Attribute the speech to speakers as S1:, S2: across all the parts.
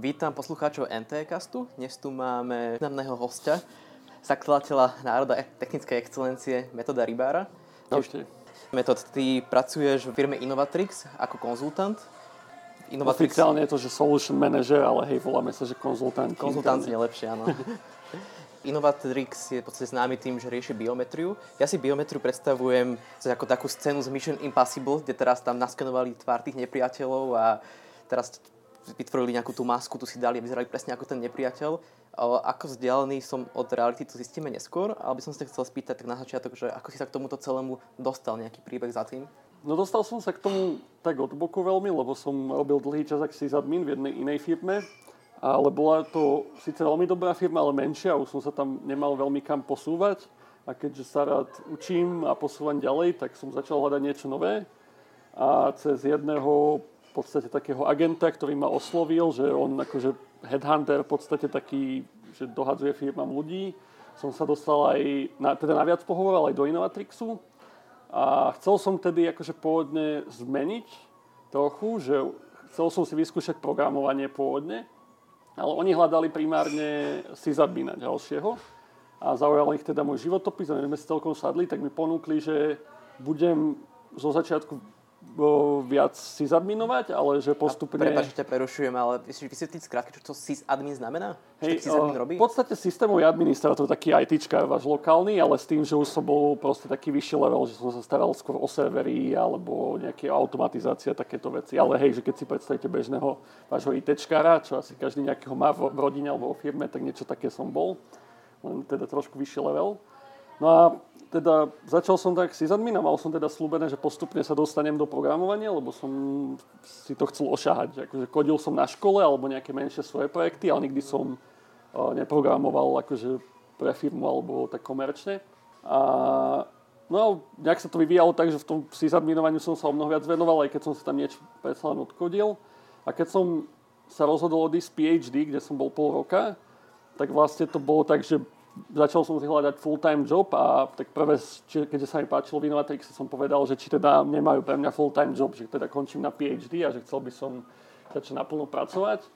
S1: Vítam poslucháčov NTCastu. Dnes tu máme významného hostia, zakladateľa národa technickej excelencie Metoda Rybára.
S2: Ešte.
S1: Metod, ty pracuješ v firme Innovatrix ako konzultant.
S2: Innovatrix... Oficiálne je to, že solution manager, ale hej, voláme sa, že konzultant.
S1: Konzultant je lepšie, áno. Innovatrix je v podstate známy tým, že rieši biometriu. Ja si biometriu predstavujem ako takú scénu z Mission Impossible, kde teraz tam naskenovali tvár tých nepriateľov a teraz vytvorili nejakú tú masku, tu si dali a vyzerali presne ako ten nepriateľ. Ako vzdialený som od reality, to zistíme neskôr, ale by som sa chcel spýtať tak na začiatok, že ako si sa k tomuto celému dostal, nejaký príbeh za tým?
S2: No dostal som sa k tomu tak od boku veľmi, lebo som robil dlhý čas ako sysadmin v jednej inej firme, ale bola to síce veľmi dobrá firma, ale menšia, už som sa tam nemal veľmi kam posúvať a keďže sa rád učím a posúvam ďalej, tak som začal hľadať niečo nové a cez jedného v podstate takého agenta, ktorý ma oslovil, že on akože headhunter v podstate taký, že dohadzuje firmám ľudí. Som sa dostal aj, na, teda na viac pohovoril aj do Innovatrixu. A chcel som tedy akože pôvodne zmeniť trochu, že chcel som si vyskúšať programovanie pôvodne, ale oni hľadali primárne sysadmina ďalšieho a zaujal ich teda môj životopis a my sme si celkom sadli, tak mi ponúkli, že budem zo začiatku viac sysadminovať, ale že postupne...
S1: Prepač, že ťa prerušujem, ale vysvetliť skrátke, čo to sysadmin znamená? Hej, čo sysadmin robí?
S2: V podstate systémový administrátor, taký ITčka, váš lokálny, ale s tým, že už som bol proste taký vyšší level, že som sa staral skôr o servery alebo nejaké automatizácia, takéto veci. Ale hej, že keď si predstavíte bežného vášho ITčkára, čo asi každý nejakého má v rodine alebo vo firme, tak niečo také som bol. Len teda trošku vyšší level. No a teda začal som tak sysadmin a mal som teda slúbené, že postupne sa dostanem do programovania, lebo som si to chcel ošahať. Akože kodil som na škole alebo nejaké menšie svoje projekty, ale nikdy som uh, neprogramoval akože pre firmu alebo tak komerčne. A no nejak sa to vyvíjalo tak, že v tom sysadminovaniu som sa o mnoho viac venoval, aj keď som sa tam niečo predsa len odkodil. A keď som sa rozhodol odísť PhD, kde som bol pol roka, tak vlastne to bolo tak, že začal som si hľadať full-time job a tak prvé, keďže sa mi páčilo v Innovatrixe, som povedal, že či teda nemajú pre mňa full-time job, že teda končím na PhD a že chcel by som začať naplno pracovať.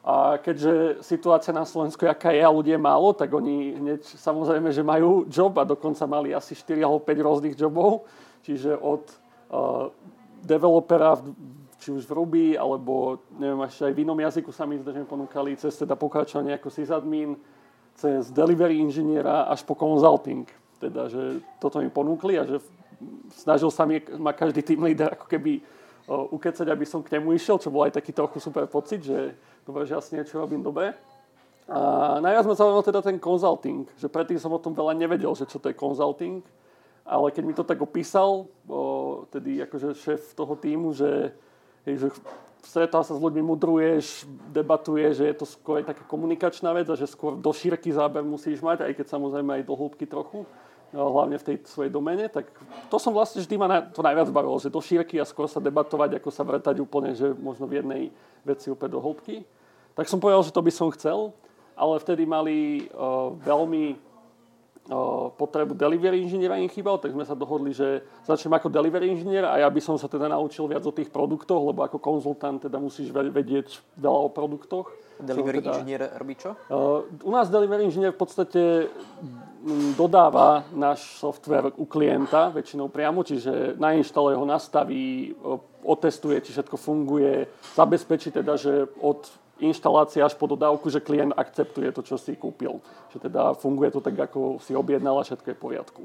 S2: A keďže situácia na Slovensku, aká je a ľudí je málo, tak oni hneď samozrejme, že majú job a dokonca mali asi 4 alebo 5 rôznych jobov. Čiže od uh, developera či už v Ruby, alebo neviem, ešte aj v inom jazyku sa mi mi ponúkali cez teda pokračovanie ako sysadmin, cez delivery inžiniera až po consulting. Teda, že toto mi ponúkli a že snažil sa mi, ma každý tým líder ako keby uh, ukecať, aby som k nemu išiel, čo bol aj taký trochu super pocit, že dobre, že asi niečo robím dobre. A najviac ma zaujímal teda ten consulting, že predtým som o tom veľa nevedel, že čo to je consulting, ale keď mi to tak opísal, o, tedy akože šéf toho týmu, že, že stretal sa s ľuďmi, mudruješ, debatuješ, že je to skôr taká komunikačná vec a že skôr do šírky záber musíš mať, aj keď samozrejme aj do hĺbky trochu, no, hlavne v tej svojej domene, tak to som vlastne vždy ma na, to najviac bavilo, že do šírky a skôr sa debatovať, ako sa vrtať úplne, že možno v jednej veci úplne do hĺbky. Tak som povedal, že to by som chcel, ale vtedy mali uh, veľmi potrebu delivery inžiniera im chýbal, tak sme sa dohodli, že začnem ako delivery inžinier a ja by som sa teda naučil viac o tých produktoch, lebo ako konzultant teda musíš vedieť veľa o produktoch.
S1: Delivery teda, inžinier robí čo?
S2: Uh, u nás delivery inžinier v podstate dodáva náš software u klienta, väčšinou priamo, čiže nainštaluje ho, nastaví, otestuje, či všetko funguje, zabezpečí teda, že od inštalácia až po dodávku, že klient akceptuje to, čo si kúpil. Že teda funguje to tak, ako si objednal a všetko je v poriadku.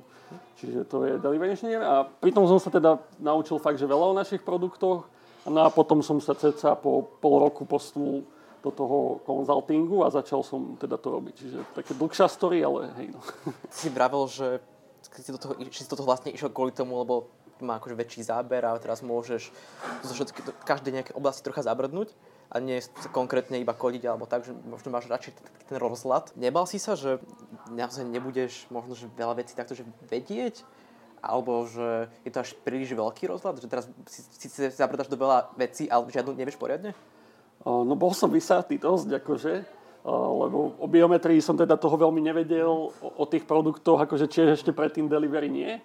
S2: Čiže to je delivery engineer a pritom som sa teda naučil fakt, že veľa o našich produktoch no a potom som sa ceca po pol roku posunul do toho konzultingu a začal som teda to robiť. Čiže také dlhšia story, ale hej no.
S1: Si vravel, že si do toho, si do toho vlastne išiel kvôli tomu, lebo má akože väčší záber a teraz môžeš zo všetky, každej nejakej oblasti trocha zabrdnúť a nie konkrétne iba kodiť alebo tak, že možno máš radšej ten rozhľad. Nebal si sa, že naozaj nebudeš možno že veľa vecí takto že vedieť? Alebo že je to až príliš veľký rozhľad? Že teraz si, si, zabrdaš do veľa vecí, ale žiadnu nevieš poriadne?
S2: No bol som vysátý dosť, akože, lebo o biometrii som teda toho veľmi nevedel, o, o tých produktoch, akože tiež ešte predtým delivery nie.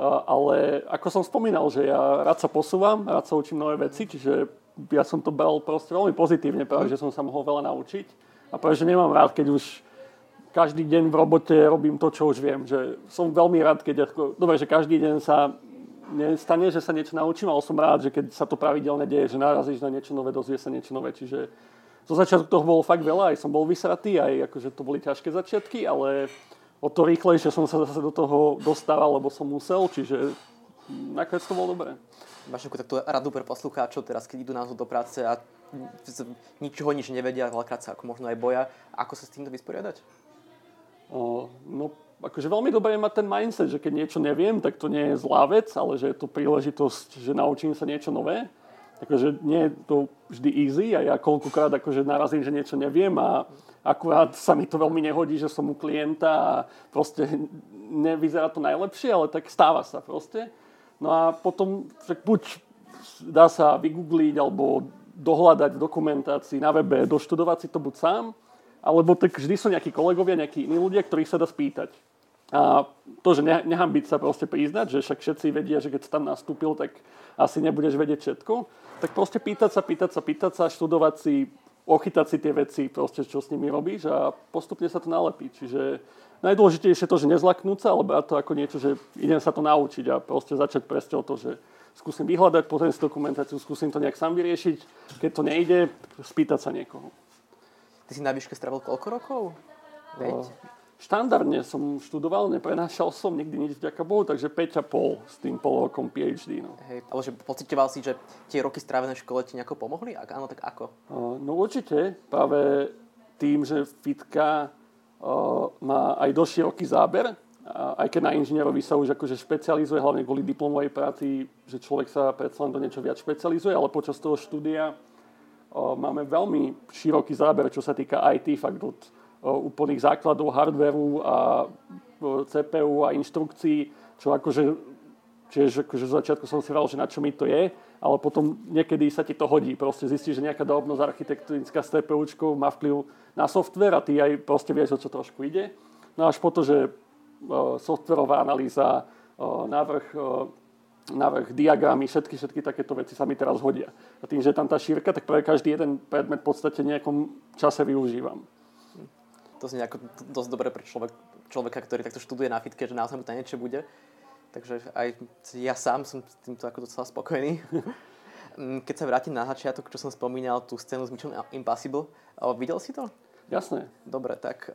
S2: Ale ako som spomínal, že ja rád sa posúvam, rád sa učím nové veci, čiže ja som to bral proste veľmi pozitívne, práve, že som sa mohol veľa naučiť. A práve, že nemám rád, keď už každý deň v robote robím to, čo už viem. Že som veľmi rád, keď... Ako, dobre, že každý deň sa nestane, že sa niečo naučím, ale som rád, že keď sa to pravidelne deje, že narazíš na niečo nové, dozvie sa niečo nové. Čiže zo začiatku toho bolo fakt veľa, aj som bol vysratý, aj akože to boli ťažké začiatky, ale o to rýchlejšie som sa zase do toho dostával, lebo som musel, čiže nakoniec to bolo dobré.
S1: Máš nejakú takú radu pre poslucháčov, teraz keď idú na do práce a ničoho nič nevedia, veľakrát sa ako možno aj boja, ako sa s týmto vysporiadať?
S2: O, no, akože veľmi dobre je mať ten mindset, že keď niečo neviem, tak to nie je zlá vec, ale že je to príležitosť, že naučím sa niečo nové. Takže nie je to vždy easy a ja koľkokrát akože narazím, že niečo neviem a akurát sa mi to veľmi nehodí, že som u klienta a proste nevyzerá to najlepšie, ale tak stáva sa proste. No a potom však buď dá sa vygoogliť alebo dohľadať v dokumentácii na webe, doštudovať si to buď sám, alebo tak vždy sú nejakí kolegovia, nejakí iní ľudia, ktorých sa dá spýtať. A to, že byť sa proste priznať, že však všetci vedia, že keď si tam nastúpil, tak asi nebudeš vedieť všetko, tak proste pýtať sa, pýtať sa, pýtať sa, študovať si, ochytať si tie veci, proste, čo s nimi robíš a postupne sa to nalepí. Čiže najdôležitejšie je to, že nezlaknúť sa, alebo to ako niečo, že idem sa to naučiť a proste začať presne o to, že skúsim vyhľadať, pozriem si dokumentáciu, skúsim to nejak sám vyriešiť. Keď to nejde, spýtať sa niekoho.
S1: Ty si na výške strávil koľko rokov? Veď?
S2: štandardne som študoval, neprenášal som nikdy nič vďaka Bohu, takže 5,5 s tým pol rokom PhD. No.
S1: Hej, ale že pocitoval si, že tie roky strávené v škole ti nejako pomohli? Ak áno, tak ako?
S2: No určite. Práve tým, že fitka má aj dosť široký záber, aj keď na inžinierovi sa už akože špecializuje, hlavne kvôli diplomovej práci, že človek sa predsa len do niečo viac špecializuje, ale počas toho štúdia máme veľmi široký záber, čo sa týka IT, fakt od úplných základov hardveru a CPU a inštrukcií, čo akože, čiže akože z začiatku som si vral, že na čo mi to je, ale potom niekedy sa ti to hodí. Proste zistíš, že nejaká drobnosť architektonická s TPUčkou má vplyv na software a ty aj proste vieš, o čo trošku ide. No až po to, že softwarová analýza, návrh návrh, diagramy, všetky, všetky takéto veci sa mi teraz hodia. A tým, že je tam tá šírka, tak pre každý jeden predmet v podstate nejakom čase využívam.
S1: To znie ako dosť dobre pre človek, človeka, ktorý takto študuje na fitke, že naozaj mu to niečo bude. Takže aj ja sám som s týmto ako docela spokojný. Mm, keď sa vrátim na začiatok, čo som spomínal, tú scénu s Mission Impossible, videl si to?
S2: Jasné.
S1: Dobre, tak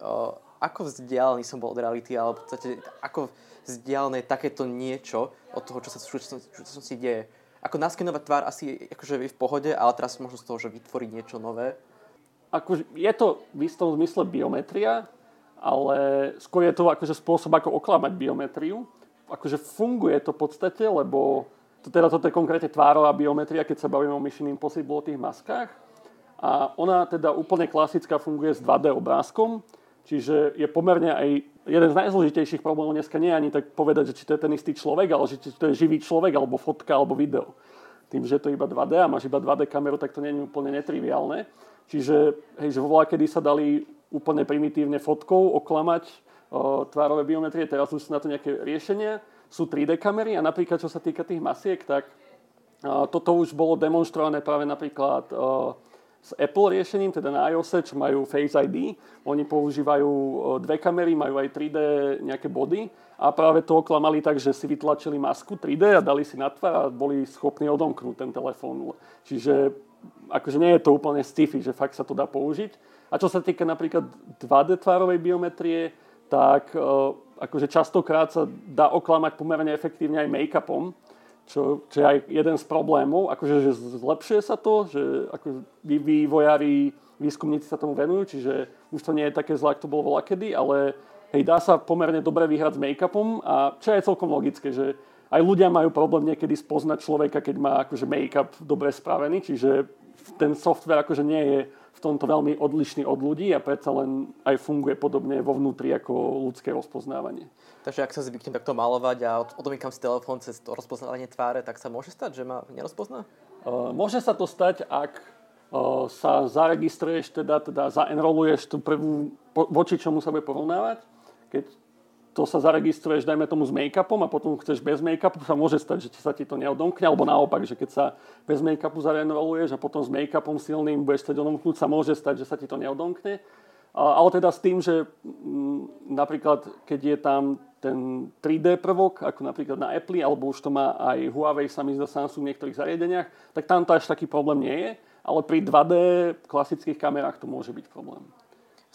S1: ako vzdialený som bol od reality, alebo v podstate ako vzdialené takéto niečo od toho, čo sa čo si deje. Ako naskenovať tvár asi akože je v pohode, ale teraz možno z toho, že vytvoriť niečo nové.
S2: Ako, je to v istom zmysle biometria, ale skôr je to akože spôsob, ako oklamať biometriu. Akože funguje to v podstate, lebo to teda toto je konkrétne tvárová biometria, keď sa bavíme o Mission Impossible o tých maskách. A ona teda úplne klasická funguje s 2D obrázkom, čiže je pomerne aj jeden z najzložitejších problémov dneska nie je ani tak povedať, že či to je ten istý človek, ale že či to je živý človek, alebo fotka, alebo video. Tým, že to je iba 2D a máš iba 2D kameru, tak to nie je úplne netriviálne. Čiže, hej, že vo kedy sa dali úplne primitívne fotkou oklamať tvárové biometrie, teraz už sú na to nejaké riešenia. Sú 3D kamery a napríklad, čo sa týka tých masiek, tak toto už bolo demonstrované práve napríklad s Apple riešením, teda na iOS, čo majú Face ID. Oni používajú dve kamery, majú aj 3D nejaké body a práve to oklamali tak, že si vytlačili masku 3D a dali si na tvár a boli schopní odomknúť ten telefón. Čiže akože nie je to úplne sci-fi, že fakt sa to dá použiť. A čo sa týka napríklad 2D tvárovej biometrie, tak akože častokrát sa dá oklamať pomerne efektívne aj make-upom čo, čo je aj jeden z problémov, akože že zlepšuje sa to, že ako vývojári, výskumníci sa tomu venujú, čiže už to nie je také zlé, ako to bolo kedy, ale hej, dá sa pomerne dobre vyhrať s make-upom a čo je celkom logické, že aj ľudia majú problém niekedy spoznať človeka, keď má akože make-up dobre spravený, čiže ten software akože nie je v tomto veľmi odlišný od ľudí a predsa len aj funguje podobne vo vnútri ako ľudské rozpoznávanie.
S1: Takže ak sa zvyknem takto malovať a odomýkam si telefón cez to rozpoznávanie tváre, tak sa môže stať, že ma nerozpozná?
S2: Uh, môže sa to stať, ak uh, sa zaregistruješ, teda, teda zaenroluješ tú prvú, po, voči čomu sa bude porovnávať. Keď to sa zaregistruješ, dajme tomu s make-upom a potom chceš bez make-upu, sa môže stať, že sa ti to neodomkne, alebo naopak, že keď sa bez make-upu zarenroluješ a potom s make-upom silným budeš chcieť odomknúť, sa môže stať, že sa ti to neodomkne. Ale teda s tým, že mm, napríklad keď je tam ten 3D prvok, ako napríklad na Apple, alebo už to má aj Huawei, sa mi zdá Samsung v niektorých zariadeniach, tak tam to až taký problém nie je, ale pri 2D klasických kamerách to môže byť problém.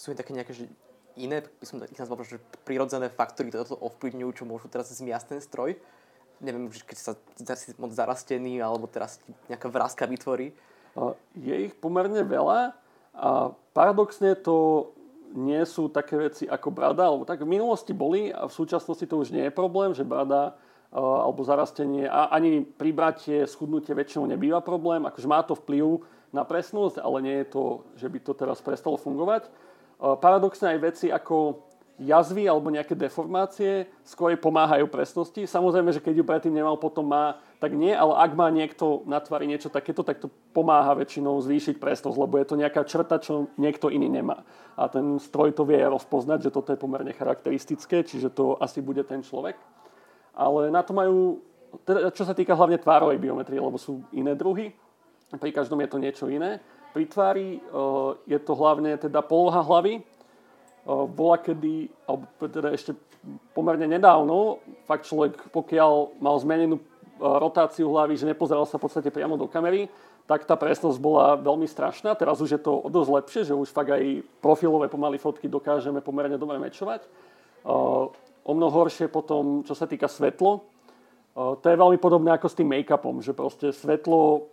S1: Sú také nejaké iné, by som ich nazval, že prirodzené faktory, ktoré to ovplyvňujú, čo môžu teraz zmiasť ten stroj? Neviem, keď sa si moc zarastený, alebo teraz nejaká vrázka vytvorí.
S2: Je ich pomerne veľa a paradoxne to nie sú také veci ako brada, alebo tak v minulosti boli a v súčasnosti to už nie je problém, že brada alebo zarastenie a ani pribratie, schudnutie väčšinou nebýva problém. Akože má to vplyv na presnosť, ale nie je to, že by to teraz prestalo fungovať. Paradoxne aj veci ako jazvy alebo nejaké deformácie skôr pomáhajú presnosti. Samozrejme, že keď ju predtým nemal, potom má, tak nie, ale ak má niekto na tvári niečo takéto, tak to pomáha väčšinou zvýšiť presnosť, lebo je to nejaká črta, čo niekto iný nemá. A ten stroj to vie rozpoznať, že toto je pomerne charakteristické, čiže to asi bude ten človek. Ale na to majú, teda, čo sa týka hlavne tvárovej biometrie, lebo sú iné druhy, pri každom je to niečo iné. Pri tvári je to hlavne teda poloha hlavy, bola kedy, alebo teda ešte pomerne nedávno, fakt človek, pokiaľ mal zmenenú rotáciu hlavy, že nepozeral sa v podstate priamo do kamery, tak tá presnosť bola veľmi strašná. Teraz už je to o dosť lepšie, že už fakt aj profilové pomaly fotky dokážeme pomerne dobre mečovať. O mnoho horšie potom, čo sa týka svetlo. To je veľmi podobné ako s tým make-upom, že proste svetlo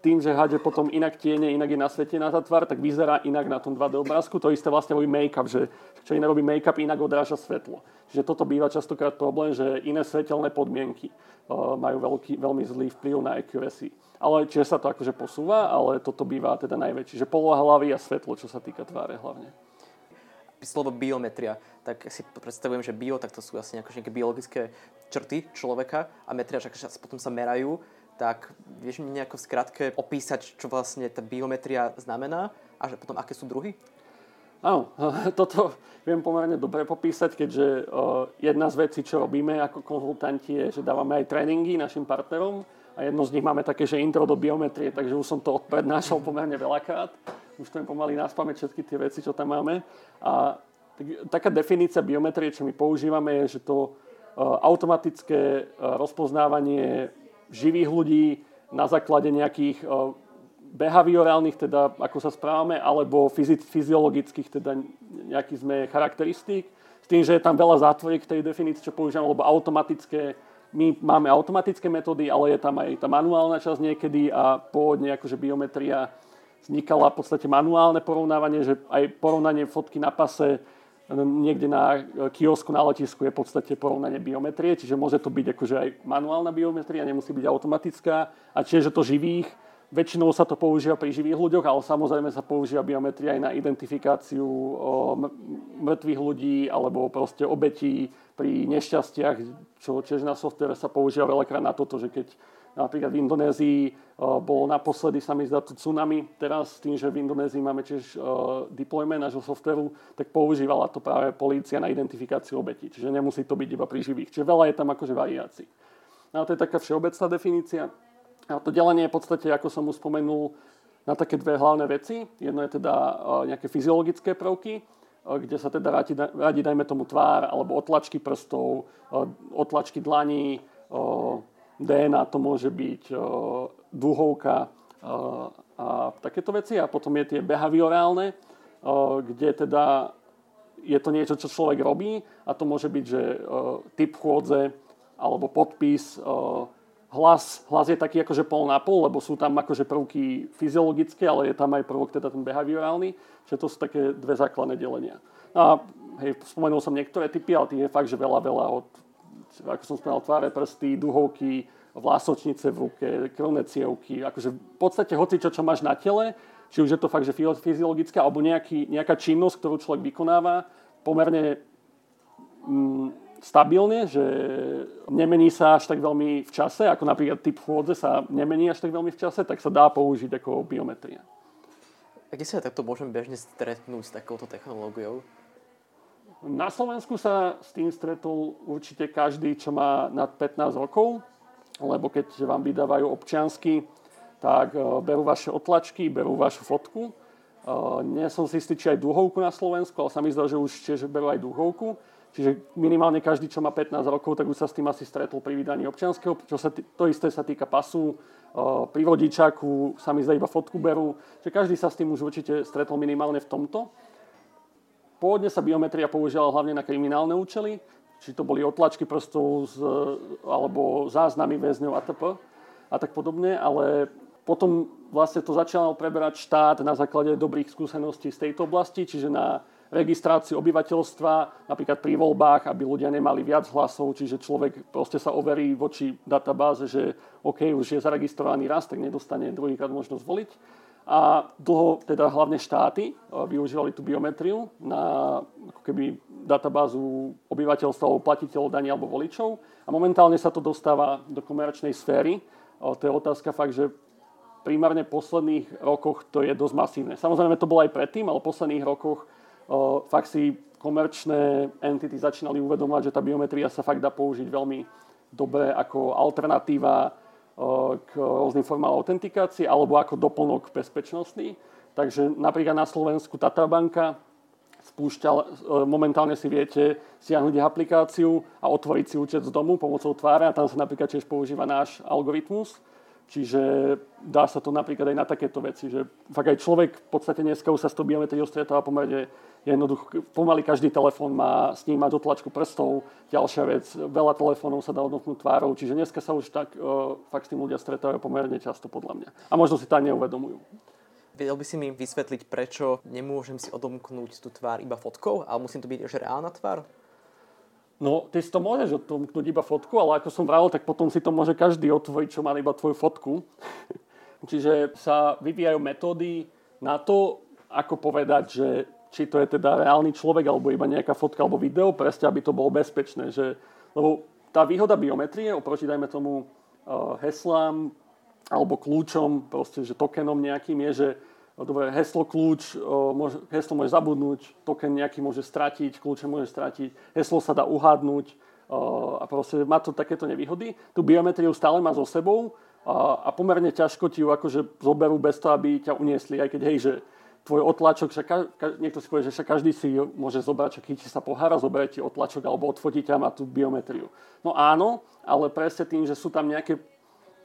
S2: tým, že hádže potom inak tiene, inak je nasvetená tá tvár, tak vyzerá inak na tom 2D obrázku. To isté vlastne robí make-up, že čo iné robí make-up, inak odráža svetlo. Čiže toto býva častokrát problém, že iné svetelné podmienky uh, majú veľký, veľmi zlý vplyv na accuracy. Ale čiže sa to akože posúva, ale toto býva teda najväčší. Že poloha hlavy a svetlo, čo sa týka tváre hlavne.
S1: Slovo biometria, tak si predstavujem, že bio, tak to sú asi nejaké biologické črty človeka a metria, že potom sa merajú tak vieš mi nejako v skratke opísať, čo vlastne tá biometria znamená a že potom aké sú druhy?
S2: Áno, toto viem pomerne dobre popísať, keďže jedna z vecí, čo robíme ako konzultanti, je, že dávame aj tréningy našim partnerom a jedno z nich máme také, že intro do biometrie, takže už som to prednášal pomerne veľakrát. Už to je pomaly nás všetky tie veci, čo tam máme. A tak, taká definícia biometrie, čo my používame, je, že to automatické rozpoznávanie živých ľudí na základe nejakých eh, behaviorálnych, teda ako sa správame, alebo fyziologických, teda nejakých sme charakteristík. S tým, že je tam veľa zátvoriek tej definícii, čo používame, lebo automatické, my máme automatické metódy, ale je tam aj tá manuálna časť niekedy a pôvodne akože biometria vznikala v podstate manuálne porovnávanie, že aj porovnanie fotky na pase niekde na kiosku na letisku je v podstate porovnanie biometrie, čiže môže to byť akože aj manuálna biometria, nemusí byť automatická. A čiže to živých, väčšinou sa to používa pri živých ľuďoch, ale samozrejme sa používa biometria aj na identifikáciu mŕtvych ľudí alebo proste obetí pri nešťastiach, čo tiež na softvere sa používa veľakrát na toto, že keď Napríklad v Indonézii uh, bolo naposledy, sa mi zdá, to tsunami. Teraz tým, že v Indonézii máme tiež uh, deployment nášho softveru, tak používala to práve polícia na identifikáciu obetí. Čiže nemusí to byť iba pri živých. Čiže veľa je tam akože variácií. No a to je taká všeobecná definícia. A to delenie je v podstate, ako som už spomenul, na také dve hlavné veci. Jedno je teda uh, nejaké fyziologické prvky, kde sa teda radi, radi dajme tomu tvár, alebo otlačky prstov, otlačky dlaní, DNA to môže byť dúhovka a takéto veci. A potom je tie behaviorálne, kde teda je to niečo, čo človek robí a to môže byť, že typ chôdze alebo podpis, hlas, hlas je taký akože pol na pol, lebo sú tam akože prvky fyziologické, ale je tam aj prvok teda ten behaviorálny, čiže to sú také dve základné delenia. A hej, spomenul som niektoré typy, ale tých je fakt, že veľa, veľa od ako som spomínal, tváre, prsty, duhovky, vlásočnice v ruke, krvné cievky, akože v podstate hoci čo, čo máš na tele, či už je to fakt, že fyziologická, alebo nejaký, nejaká činnosť, ktorú človek vykonáva, pomerne mm, stabilne, že nemení sa až tak veľmi v čase, ako napríklad typ chôdze sa nemení až tak veľmi v čase, tak sa dá použiť ako biometria.
S1: A kde sa takto môžeme bežne stretnúť s takouto technológiou?
S2: Na Slovensku sa s tým stretol určite každý, čo má nad 15 rokov, lebo keď vám vydávajú občiansky, tak e, berú vaše otlačky, berú vašu fotku. E, nie som si istý, či aj dúhovku na Slovensku, ale sa mi zdá, že už tiež berú aj dúhovku. Čiže minimálne každý, čo má 15 rokov, tak už sa s tým asi stretol pri vydaní občianského. Čo sa t- to isté sa týka pasu, pri vodičáku sa mi zdá iba fotku berú. Čiže každý sa s tým už určite stretol minimálne v tomto. Pôvodne sa biometria používala hlavne na kriminálne účely, či to boli otlačky prstov z, alebo záznamy väzňov ATP a tak podobne, ale potom vlastne to začal preberať štát na základe dobrých skúseností z tejto oblasti, čiže na registráciu obyvateľstva, napríklad pri voľbách, aby ľudia nemali viac hlasov, čiže človek proste sa overí voči databáze, že OK, už je zaregistrovaný raz, tak nedostane druhýkrát možnosť voliť. A dlho teda hlavne štáty e, využívali tú biometriu na ako keby databázu obyvateľstva platiteľov daní alebo voličov. A momentálne sa to dostáva do komerčnej sféry. E, to je otázka fakt, že primárne v posledných rokoch to je dosť masívne. Samozrejme to bolo aj predtým, ale v posledných rokoch o, e, fakt si komerčné entity začínali uvedomovať, že tá biometria sa fakt dá použiť veľmi dobre ako alternatíva k rôznym formám autentikácie alebo ako doplnok bezpečnostný. Takže napríklad na Slovensku Tatabanka spúšťa, e, momentálne si viete stiahnuť aplikáciu a otvoriť si účet z domu pomocou tváre a tam sa napríklad tiež používa náš algoritmus. Čiže dá sa to napríklad aj na takéto veci, že fakt aj človek v podstate dneska už sa s tou biometriou stretáva pomerne jednoducho. Pomaly každý telefón má snímať otlačku prstov. Ďalšia vec, veľa telefónov sa dá odnúknúť tvárou, čiže dneska sa už tak uh, fakt s tým ľudia stretávajú pomerne často podľa mňa. A možno si to neuvedomujú.
S1: Vedel by si mi vysvetliť, prečo nemôžem si odomknúť tú tvár iba fotkou, ale musím to byť že reálna tvár?
S2: No, ty si to môžeš odtomknúť iba fotku, ale ako som vral, tak potom si to môže každý otvoriť, čo má iba tvoju fotku. Čiže sa vyvíjajú metódy na to, ako povedať, že či to je teda reálny človek, alebo iba nejaká fotka alebo video, presne aby to bolo bezpečné. Že, lebo tá výhoda biometrie oproti, dajme tomu, uh, heslám alebo kľúčom, proste, že tokenom nejakým je, že Dobre, heslo, kľúč, môže, heslo môže zabudnúť, token nejaký môže stratiť, kľúče môže stratiť, heslo sa dá uhádnuť a proste má to takéto nevýhody. Tu biometriu stále má so sebou a, pomerne ťažko ti ju akože zoberú bez toho, aby ťa uniesli, aj keď hej, že tvoj otlačok, však ka, ka, niekto si povie, že každý si môže zobrať, čak chytí sa pohára, zoberie ti otlačok alebo odfotí ťa má tú biometriu. No áno, ale presne tým, že sú tam nejaké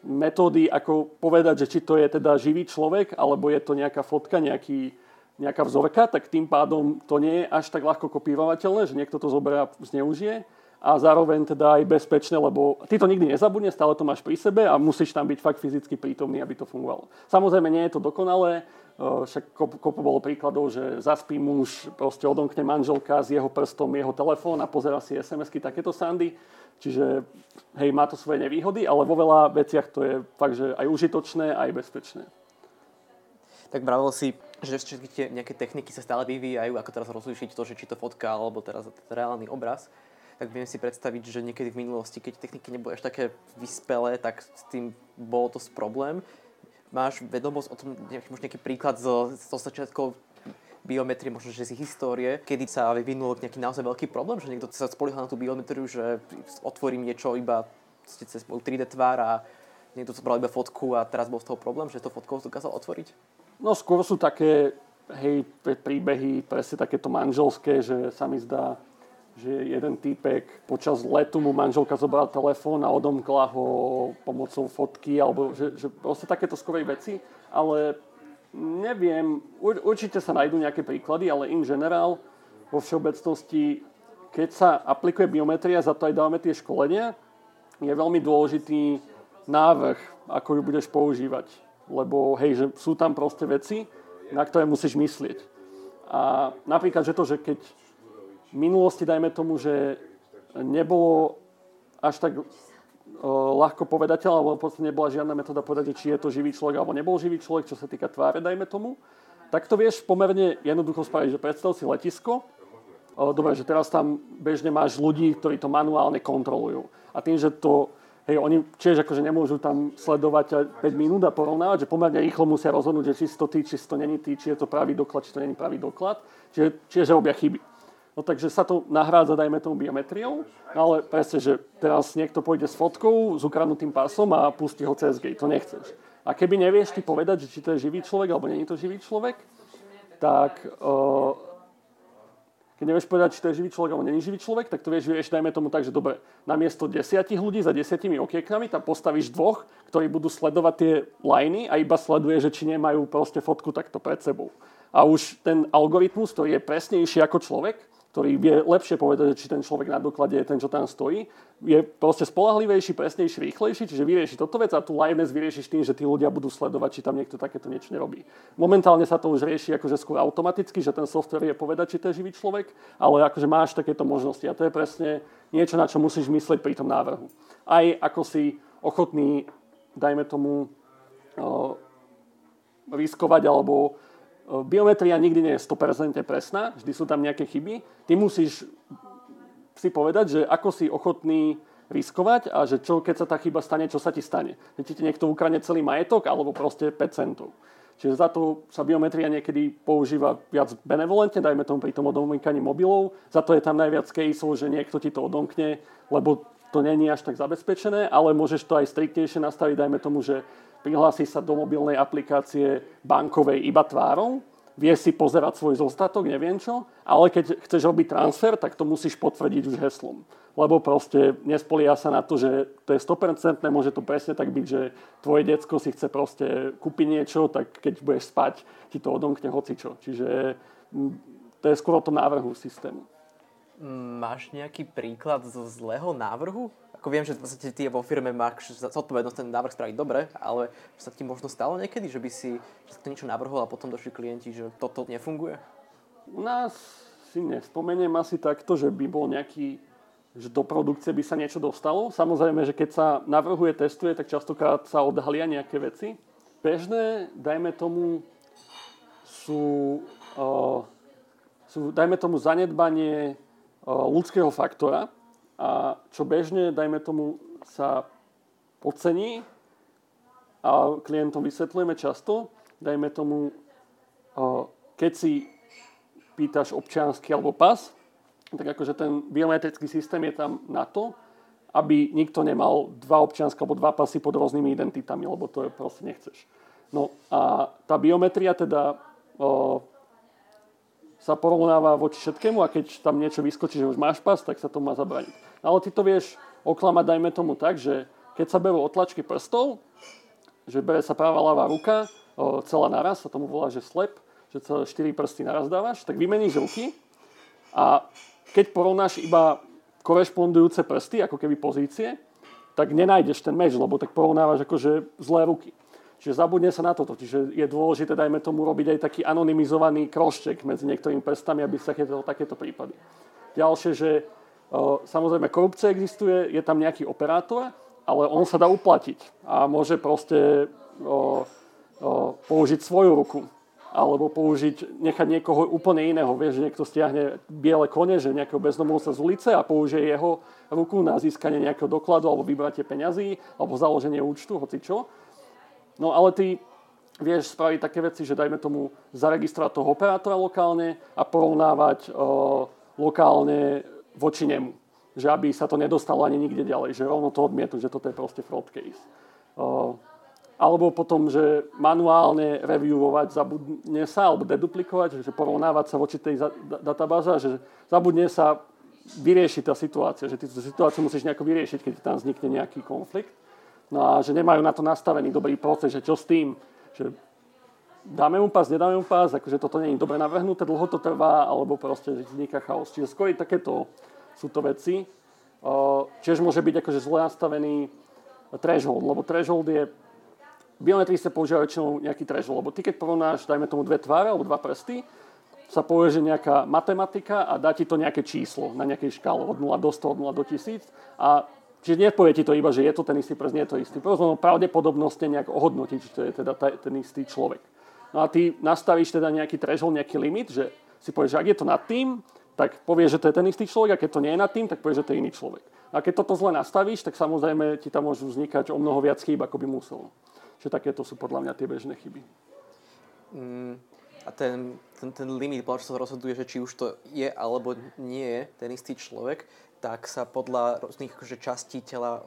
S2: metódy, ako povedať, že či to je teda živý človek, alebo je to nejaká fotka, nejaký, nejaká vzorka, tak tým pádom to nie je až tak ľahko kopírovateľné, že niekto to zoberie a zneužije a zároveň teda aj bezpečné, lebo ty to nikdy nezabudne, stále to máš pri sebe a musíš tam byť fakt fyzicky prítomný, aby to fungovalo. Samozrejme nie je to dokonalé, však kopu bolo príkladov, že zaspí muž, proste odomkne manželka s jeho prstom jeho telefón a pozera si SMS-ky, takéto sandy. Čiže hej, má to svoje nevýhody, ale vo veľa veciach to je fakt, že aj užitočné, aj bezpečné.
S1: Tak vravil si, že všetky tie nejaké techniky sa stále vyvíjajú, ako teraz rozlíšiť to, že či to fotka alebo teraz reálny obraz tak viem si predstaviť, že niekedy v minulosti, keď techniky neboli až také vyspelé, tak s tým bol to problém. Máš vedomosť o tom, nejaký, možno nejaký príklad zo, zo začiatkov biometrie, možno že si histórie, kedy sa vyvinul nejaký naozaj veľký problém, že niekto sa spoliehal na tú biometriu, že otvorím niečo iba cez 3D tvár a niekto bral iba fotku a teraz bol z toho problém, že to fotkou dokázal otvoriť?
S2: No skôr sú také hej, príbehy, presne takéto manželské, že sa mi zdá, že jeden týpek počas letu mu manželka zobrala telefón a odomkla ho pomocou fotky, alebo že, že proste takéto skorej veci, ale neviem, určite sa nájdú nejaké príklady, ale in generál vo všeobecnosti, keď sa aplikuje biometria, za to aj dávame tie školenia, je veľmi dôležitý návrh, ako ju budeš používať. Lebo hej, že sú tam proste veci, na ktoré musíš myslieť. A napríklad, že to, že keď v minulosti, dajme tomu, že nebolo až tak ľahko povedateľ, alebo v podstate nebola žiadna metóda povedať, či je to živý človek alebo nebol živý človek, čo sa týka tváre, dajme tomu, tak to vieš pomerne jednoducho spraviť, že predstav si letisko, uh, dobre, že teraz tam bežne máš ľudí, ktorí to manuálne kontrolujú. A tým, že to Hej, oni tiež akože nemôžu tam sledovať 5 minút a porovnávať, že pomerne rýchlo musia rozhodnúť, že či to ty, či to není ty, či je to pravý doklad, či to není pravý doklad. Čiže, čiže robia chyby. No takže sa to nahrádza, dajme tomu, biometriou, ale presne, že teraz niekto pôjde s fotkou, s ukradnutým pásom a pustí ho cez gate, to nechceš. A keby nevieš ty povedať, že či to je živý človek alebo nie je to živý človek, tak uh, keď nevieš povedať, či to je živý človek alebo je živý človek, tak to vieš vyriešiť, dajme tomu tak, že dobre, namiesto desiatich ľudí za desiatimi okieknami tam postavíš dvoch, ktorí budú sledovať tie lajny a iba sleduje, že či nemajú proste fotku takto pred sebou. A už ten algoritmus, ktorý je presnejší ako človek, ktorý vie lepšie povedať, či ten človek na doklade je ten, čo tam stojí, je proste spolahlivejší, presnejší, rýchlejší, čiže vyrieši toto vec a tu liveness vyriešiš tým, že tí ľudia budú sledovať, či tam niekto takéto niečo nerobí. Momentálne sa to už rieši akože skôr automaticky, že ten software je povedať, či to je živý človek, ale akože máš takéto možnosti a to je presne niečo, na čo musíš myslieť pri tom návrhu. Aj ako si ochotný, dajme tomu, riskovať alebo Biometria nikdy nie je 100% presná, vždy sú tam nejaké chyby. Ty musíš si povedať, že ako si ochotný riskovať a že čo, keď sa tá chyba stane, čo sa ti stane. Že ti niekto ukradne celý majetok alebo proste 5 centov. Čiže za to sa biometria niekedy používa viac benevolentne, dajme tomu pri tom odomýkaní mobilov. Za to je tam najviac caseov, že niekto ti to odomkne, lebo to není až tak zabezpečené, ale môžeš to aj striktnejšie nastaviť, dajme tomu, že prihlási sa do mobilnej aplikácie bankovej iba tvárou, vie si pozerať svoj zostatok, neviem čo, ale keď chceš robiť transfer, tak to musíš potvrdiť už heslom. Lebo proste nespolia sa na to, že to je 100%, môže to presne tak byť, že tvoje decko si chce proste kúpiť niečo, tak keď budeš spať, ti to odomkne hocičo. Čiže mm, to je skoro to návrhu systému.
S1: Máš nejaký príklad zo zlého návrhu? Ako viem, že vlastne ty vo firme máš zodpovednosť ten návrh spraviť dobre, ale sa ti možno stalo niekedy, že by si to niečo navrhol a potom došli klienti, že toto nefunguje?
S2: U nás si nespomeniem asi takto, že by bol nejaký že do produkcie by sa niečo dostalo. Samozrejme, že keď sa navrhuje, testuje, tak častokrát sa odhalia nejaké veci. Bežné, dajme tomu, sú, uh, sú dajme tomu, zanedbanie uh, ľudského faktora, a čo bežne, dajme tomu, sa podcení a klientom vysvetľujeme často, dajme tomu, keď si pýtaš občiansky alebo pas, tak akože ten biometrický systém je tam na to, aby nikto nemal dva občianske alebo dva pasy pod rôznymi identitami, lebo to je proste nechceš. No a tá biometria teda sa porovnáva voči všetkému a keď tam niečo vyskočí, že už máš pas, tak sa to má zabraniť. Ale ty to vieš oklamať, dajme tomu tak, že keď sa berú otlačky prstov, že bere sa práva ľavá ruka, celá naraz, sa tomu volá, že slep, že celé 4 prsty naraz dávaš, tak vymeníš ruky a keď porovnáš iba korešpondujúce prsty, ako keby pozície, tak nenájdeš ten meč, lebo tak porovnávaš akože zlé ruky. Čiže zabudne sa na toto. Čiže je dôležité, dajme tomu, robiť aj taký anonymizovaný krošček medzi niektorými prstami, aby sa takéto, takéto prípady. Ďalšie, že Samozrejme, korupcia existuje, je tam nejaký operátor, ale on sa dá uplatiť a môže proste o, o, použiť svoju ruku alebo použiť, nechať niekoho úplne iného. Vieš, že niekto stiahne biele kone, že nejakého bezdomovca z ulice a použije jeho ruku na získanie nejakého dokladu alebo vybratie peňazí alebo založenie účtu, hoci čo. No ale ty vieš spraviť také veci, že dajme tomu zaregistrovať toho operátora lokálne a porovnávať o, lokálne voči nemu. Že aby sa to nedostalo ani nikde ďalej, že rovno to odmietnú, že toto je proste fraud case. Uh, alebo potom, že manuálne reviewovať, zabudne sa, alebo deduplikovať, že porovnávať sa voči tej databáze, že zabudne sa vyriešiť tá situácia, že ty tú situáciu musíš nejako vyriešiť, keď tam vznikne nejaký konflikt. No a že nemajú na to nastavený dobrý proces, že čo s tým, že dáme mu pás, nedáme mu pás, akože toto je dobre navrhnuté, dlho to trvá, alebo proste vzniká chaos. Čiže skôr takéto sú to veci. Čiže môže byť akože zle nastavený threshold, lebo threshold je biometrii sa používa väčšinou nejaký threshold, lebo ty keď porovnáš, dajme tomu dve tváre alebo dva prsty, sa povie, že nejaká matematika a dá ti to nejaké číslo na nejakej škále od 0 do 100, od 0 do 1000 a Čiže nepovie ti to iba, že je to ten istý prst, nie je to istý prst, no pravdepodobnosť nejak ohodnotiť, či to je teda ten istý človek. No a ty nastavíš teda nejaký threshold, nejaký limit, že si povieš, že ak je to nad tým, tak povieš, že to je ten istý človek, a keď to nie je nad tým, tak povieš, že to je iný človek. A keď toto zle nastavíš, tak samozrejme ti tam môžu vznikať o mnoho viac chýb, ako by muselo. Čiže takéto sú podľa mňa tie bežné chyby.
S1: Mm, A ten, ten, ten limit, podľa čo sa rozhoduje, že či už to je alebo nie je ten istý človek, tak sa podľa rôznych akože, častí tela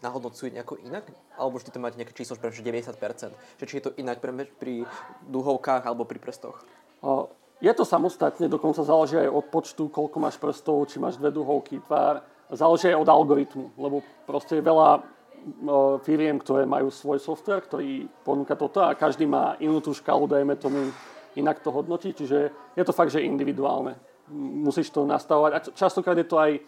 S1: nahodnocuje nejako inak? Alebo vždy to máte nejaké číslo, že 90%? Že či je to inak pri, pri dúhovkách alebo pri prstoch?
S2: Je to samostatne, dokonca záleží aj od počtu, koľko máš prstov, či máš dve dúhovky, tvár. Záleží aj od algoritmu, lebo proste je veľa firiem, ktoré majú svoj software, ktorý ponúka toto a každý má inú tú škálu, dajme tomu, inak to hodnotí, čiže je to fakt, že individuálne. Musíš to nastavovať a častokrát je to aj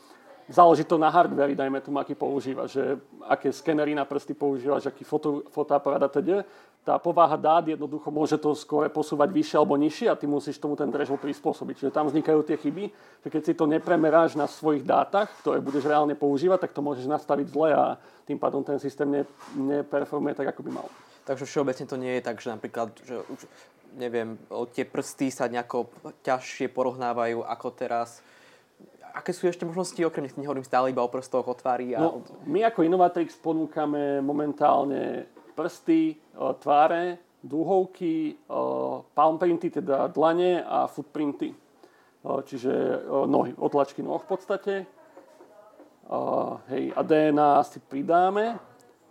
S2: záleží to na hardveri, dajme tomu, aký používaš, že aké skenery na prsty používaš, aký foto, fotoaparát a teda. Tá povaha dát jednoducho môže to skôr posúvať vyššie alebo nižšie a ty musíš tomu ten threshold prispôsobiť. Čiže tam vznikajú tie chyby, že keď si to nepremeráš na svojich dátach, ktoré budeš reálne používať, tak to môžeš nastaviť zle a tým pádom ten systém ne, neperformuje tak, ako by mal.
S1: Takže všeobecne to nie je tak, že napríklad, že už, neviem, tie prsty sa nejako ťažšie porovnávajú ako teraz aké sú ešte možnosti, okrem nech nehovorím stále iba o prstoch, o tvári? A... No,
S2: my ako Innovatrix ponúkame momentálne prsty, e, tváre, dúhovky, e, palm printy, teda dlane a footprinty. E, čiže nohy, otlačky noh v podstate. Hej, a DNA si pridáme,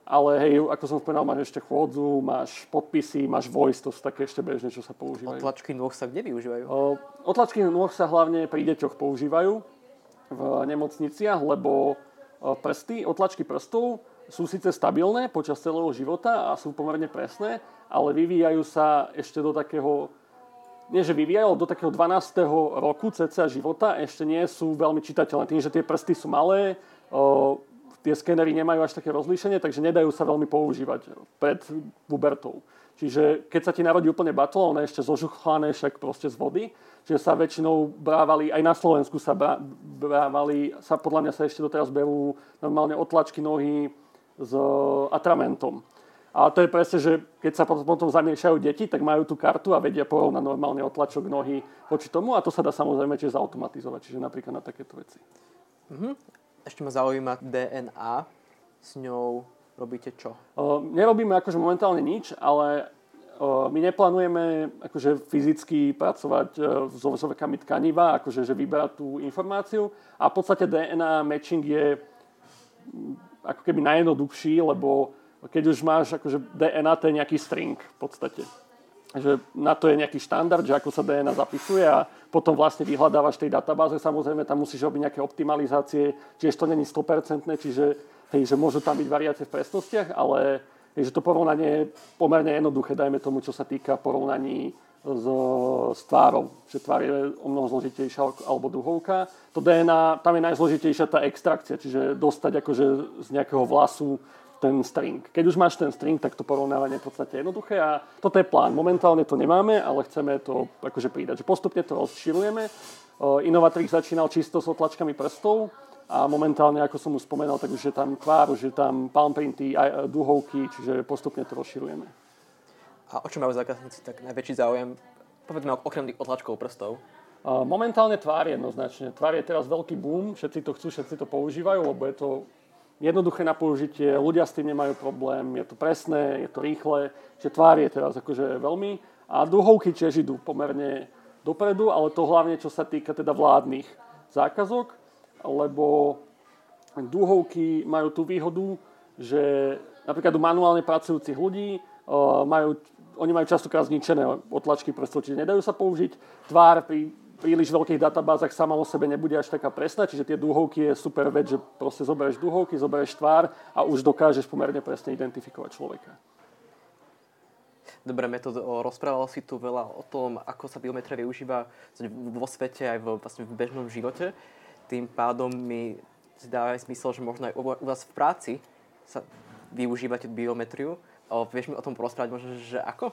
S2: ale hej, ako som spomínal, máš ešte chôdzu, máš podpisy, máš voice, to sú také ešte bežné, čo sa používajú.
S1: Otlačky nôh sa kde využívajú?
S2: Otlačky nôh sa hlavne pri deťoch používajú v nemocniciach, lebo e, prsty, otlačky prstov sú síce stabilné počas celého života a sú pomerne presné, ale vyvíjajú sa ešte do takého, nie že vyvíjajú, do takého 12. roku cca života ešte nie sú veľmi čitateľné. Tým, že tie prsty sú malé, o, tie skenery nemajú až také rozlíšenie, takže nedajú sa veľmi používať pred pubertou. Čiže keď sa ti narodí úplne je ešte zožuchlané však proste z vody, že sa väčšinou brávali, aj na Slovensku sa brávali, sa podľa mňa sa ešte doteraz berú normálne otlačky nohy s atramentom. A to je presne, že keď sa potom zamiešajú deti, tak majú tú kartu a vedia porovnať normálne otlačok nohy voči tomu a to sa dá samozrejme tiež zautomatizovať, čiže napríklad na takéto veci.
S1: Mm-hmm. Ešte ma zaujíma DNA. S ňou robíte čo?
S2: Uh, nerobíme akože momentálne nič, ale my neplánujeme akože fyzicky pracovať e, so vzorkami tkaniva, akože že vyberať tú informáciu a v podstate DNA matching je mm, ako keby najjednoduchší, lebo keď už máš akože DNA, to je nejaký string v podstate. Že na to je nejaký štandard, že ako sa DNA zapisuje a potom vlastne vyhľadávaš tej databáze. Samozrejme, tam musíš robiť nejaké optimalizácie, čiže to není 100%, čiže hej, že môžu tam byť variácie v presnostiach, ale Takže to porovnanie je pomerne jednoduché, dajme tomu, čo sa týka porovnaní s, s tvárou. Že tvár je o mnoho zložitejšia alebo duhovka. To DNA, tam je najzložitejšia tá extrakcia, čiže dostať akože z nejakého vlasu ten string. Keď už máš ten string, tak to porovnávanie je v podstate jednoduché a toto je plán. Momentálne to nemáme, ale chceme to akože pridať. Že postupne to rozširujeme. Inovatrix začínal čisto s otlačkami prstov, a momentálne, ako som už spomenal, tak už je tam kvár, už je tam palm printy, aj duhovky, čiže postupne to rozširujeme.
S1: A o čo majú zákazníci tak najväčší záujem? Povedzme okrem tých otlačkov prstov.
S2: Momentálne tvár jednoznačne. Tvár je teraz veľký boom, všetci to chcú, všetci to používajú, lebo je to jednoduché na použitie, ľudia s tým nemajú problém, je to presné, je to rýchle, že tvár je teraz akože veľmi. A duhovky tiež idú pomerne dopredu, ale to hlavne čo sa týka teda vládnych zákazok lebo dúhovky majú tú výhodu, že napríklad u manuálne pracujúcich ľudí majú, oni majú častokrát zničené otlačky prstov, čiže nedajú sa použiť. Tvár pri príliš veľkých databázach sama o sebe nebude až taká presná, čiže tie dúhovky je super vec, že proste zoberieš dúhovky, zoberieš tvár a už dokážeš pomerne presne identifikovať človeka.
S1: Dobre, metód, rozprával si tu veľa o tom, ako sa biometria využíva vo svete aj v, vlastne v bežnom živote tým pádom mi dáva smysel, že možno aj u vás v práci sa využívate biometriu. O, vieš mi o tom porozprávať možno, že ako?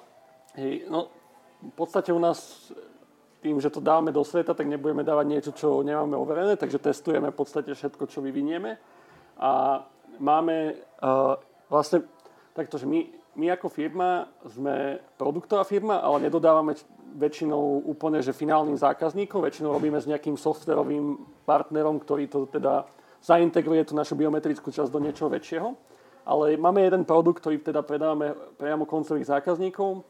S2: Hej, no v podstate u nás tým, že to dávame do sveta, tak nebudeme dávať niečo, čo nemáme overené, takže testujeme v podstate všetko, čo vyvinieme. A máme uh, vlastne takto, že my, my ako firma sme produktová firma, ale nedodávame väčšinou úplne, že finálnym zákazníkom, väčšinou robíme s nejakým softverovým partnerom, ktorý to teda zaintegruje tú našu biometrickú časť do niečoho väčšieho. Ale máme jeden produkt, ktorý teda predávame priamo koncových zákazníkov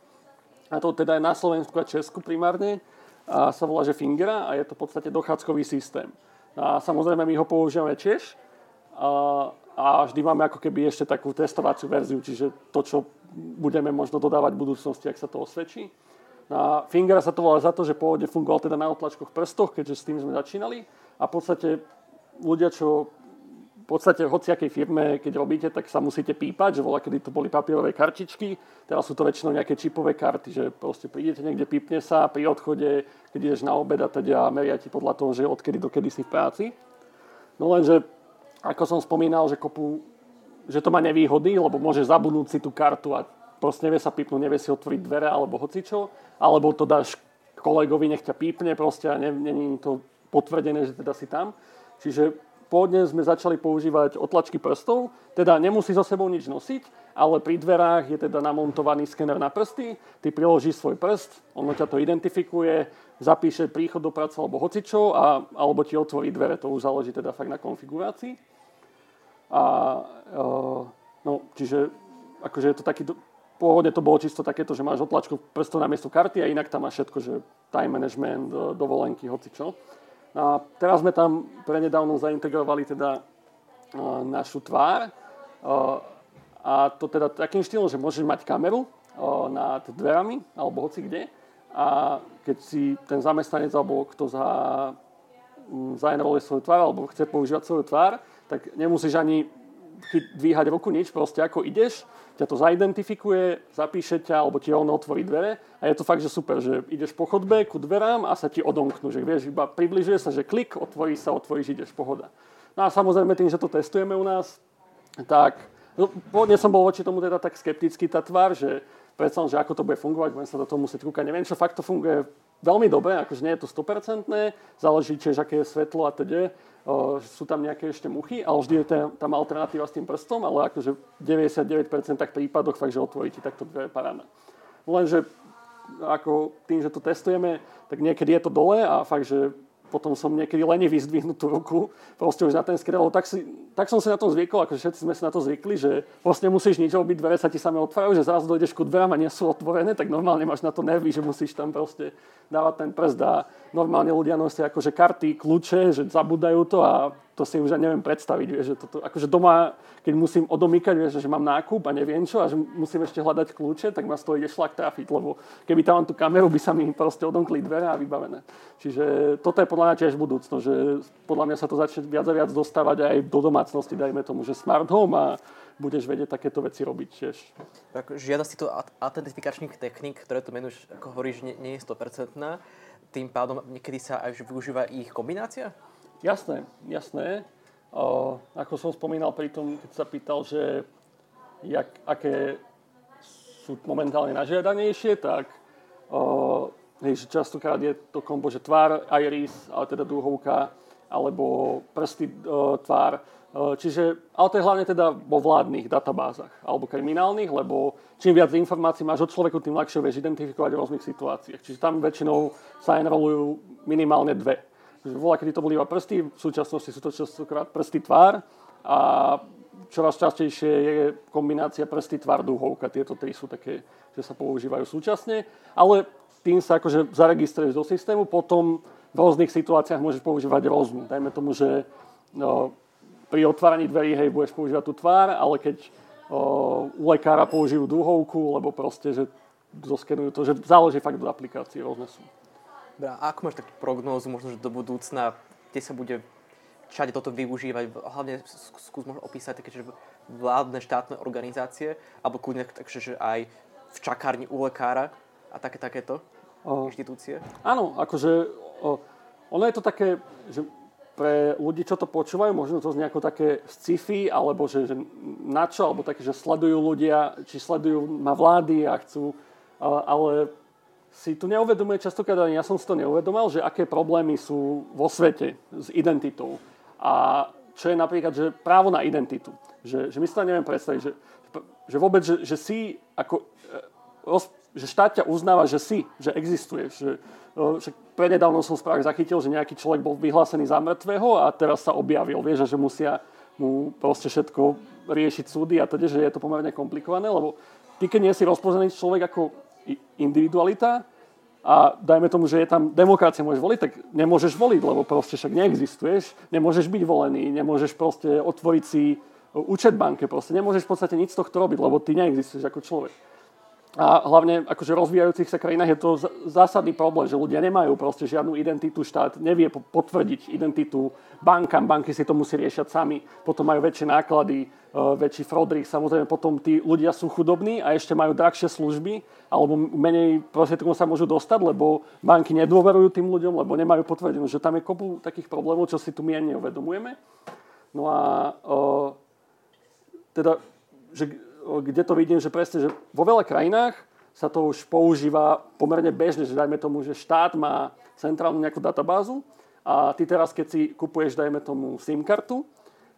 S2: a to teda je na Slovensku a Česku primárne, a sa volá, že Fingera a je to v podstate dochádzkový systém. A samozrejme my ho používame tiež a, a vždy máme ako keby ešte takú testovaciu verziu, čiže to, čo budeme možno dodávať v budúcnosti, ak sa to osvedčí. A Fingera sa to volá za to, že pôvodne fungoval teda na otlačkoch prstoch, keďže s tým sme začínali. A v podstate ľudia, čo v podstate v hociakej firme, keď robíte, tak sa musíte pípať, že voľa, kedy to boli papierové kartičky, teraz sú to väčšinou nejaké čipové karty, že proste prídete niekde, pípne sa pri odchode, keď ideš na obed a teda meria ti podľa toho, že odkedy do kedy si v práci. No lenže, ako som spomínal, že kopu, že to má nevýhody, lebo môžeš zabudnúť si tú kartu a proste nevie sa pípnúť, nevie si otvoriť dvere alebo hocičo, alebo to dáš kolegovi, nech ťa pípne proste a není to potvrdené, že teda si tam. Čiže pôvodne sme začali používať otlačky prstov, teda nemusí so sebou nič nosiť, ale pri dverách je teda namontovaný skener na prsty, ty priložíš svoj prst, ono ťa to identifikuje, zapíše príchod do práce alebo hocičo, a, alebo ti otvorí dvere, to už záleží teda fakt na konfigurácii. A, e, no, čiže akože je to taký, pôvodne to bolo čisto takéto, že máš otlačku prstov na miesto karty a inak tam máš všetko, že time management, dovolenky, hocičo. A teraz sme tam prenedávno zaintegrovali teda našu tvár. A to teda takým štýlom, že môžeš mať kameru nad dverami alebo hoci kde. A keď si ten zamestnanec alebo kto za, zaenroluje svoju tvár alebo chce používať svoju tvár, tak nemusíš ani dvíhať ruku, nič, proste ako ideš, ťa to zaidentifikuje, zapíše ťa, alebo ti ono otvorí dvere a je to fakt, že super, že ideš po chodbe ku dverám a sa ti odomknú, že vieš, iba približuje sa, že klik, otvorí sa, otvoríš, ideš, pohoda. No a samozrejme tým, že to testujeme u nás, tak no, pôvodne som bol voči tomu teda tak skeptický, tá tvár, že predsa že ako to bude fungovať, budem sa do toho musieť kúkať, neviem čo, fakt to funguje veľmi dobre, akože nie je to 100%, záleží tiež, aké je svetlo a teda, sú tam nejaké ešte muchy, ale vždy je tam alternatíva s tým prstom, ale akože v 99% prípadoch fakt, že otvoríte takto dve paráme. Lenže ako tým, že to testujeme, tak niekedy je to dole a fakt, že potom som niekedy lenivý zdvihnúť tú ruku, proste už na ten skrel, tak, si, tak som si na to zvykol, akože všetci sme si na to zvykli, že proste musíš nič robiť, dvere sa ti same otvárajú, že zrazu dojdeš ku dverám a nie sú otvorené, tak normálne máš na to nervy, že musíš tam proste dávať ten prst a normálne ľudia nosia akože karty, kľúče, že zabudajú to a to si už neviem predstaviť, vieš, že toto, akože doma, keď musím odomýkať, vieš, že mám nákup a neviem čo a že musím ešte hľadať kľúče, tak ma z toho ide šlak trafiť, lebo keby tam mám tú kameru, by sa mi proste odomkli dvere a vybavené. Čiže toto je podľa mňa tiež budúcnosť, že podľa mňa sa to začne viac a viac dostávať aj do domácnosti, dajme tomu, že smart home a budeš vedieť takéto veci robiť tiež.
S1: Tak žiada si to autentifikačných techník, ktoré tu menuješ, ako hovoríš, nie, nie je 100%. Tým pádom niekedy sa aj využíva ich kombinácia?
S2: Jasné, jasné. O, ako som spomínal pri tom, keď sa pýtal, že jak, aké sú momentálne nažiadanejšie, tak o, hej, že častokrát je to kombo, že tvár, iris, ale teda dúhovka, alebo prsty, o, tvár. O, čiže, ale to je hlavne teda vo vládnych databázach, alebo kriminálnych, lebo čím viac informácií máš od človeku, tým ľahšie vieš identifikovať v rôznych situáciách. Čiže tam väčšinou sa enrolujú minimálne dve Volá, kedy to boli iba prsty, v súčasnosti sú to častokrát prsty tvár a čoraz častejšie je kombinácia prsty tvár dúhovka. Tieto tri sú také, že sa používajú súčasne, ale tým sa akože zaregistruješ do systému, potom v rôznych situáciách môžeš používať rôznu. Dajme tomu, že no, pri otváraní dverí hej, budeš používať tú tvár, ale keď o, u lekára použijú dúhovku, lebo proste, že zoskenujú to, že záleží fakt do aplikácie, rôzne sú.
S1: A ako máš takú prognózu možno, že do budúcna, kde sa bude všade toto využívať, hlavne skús možno opísať také, že vládne štátne organizácie, alebo kľudne takže, že aj v čakárni u lekára a také takéto o, inštitúcie?
S2: Áno, akože o, ono je to také, že pre ľudí, čo to počúvajú, možno to z nejako také sci-fi, alebo že, že na čo, alebo také, že sledujú ľudia, či sledujú ma vlády a chcú, ale si tu neuvedomuje častokrát, ja som si to neuvedomal, že aké problémy sú vo svete s identitou. A čo je napríklad, že právo na identitu. Že, že my si to neviem predstaviť, že, že vôbec, že, že si ako, e, že štát ťa uznáva, že si, že existuješ. Že, že prednedávno som správne zachytil, že nejaký človek bol vyhlásený za mŕtvého a teraz sa objavil. Vieš, že musia mu proste všetko riešiť súdy a teda, že je to pomerne komplikované, lebo ty, keď nie si rozpoznaný človek ako individualita a dajme tomu, že je tam demokracia, môžeš voliť, tak nemôžeš voliť, lebo proste však neexistuješ, nemôžeš byť volený, nemôžeš proste otvoriť si účet banke, proste nemôžeš v podstate nič z tohto robiť, lebo ty neexistuješ ako človek. A hlavne akože rozvíjajúcich sa krajinách je to zásadný problém, že ľudia nemajú proste žiadnu identitu, štát nevie potvrdiť identitu bankám, banky si to musí riešať sami, potom majú väčšie náklady, e, väčší frodrich, samozrejme potom tí ľudia sú chudobní a ešte majú drahšie služby, alebo menej prostriedkov sa môžu dostať, lebo banky nedôverujú tým ľuďom, lebo nemajú potvrdenú, že tam je kopu takých problémov, čo si tu my ani neuvedomujeme. No a e, teda, že kde to vidím, že presne, že vo veľa krajinách sa to už používa pomerne bežne, že dajme tomu, že štát má centrálnu nejakú databázu a ty teraz, keď si kupuješ, dajme tomu, SIM kartu,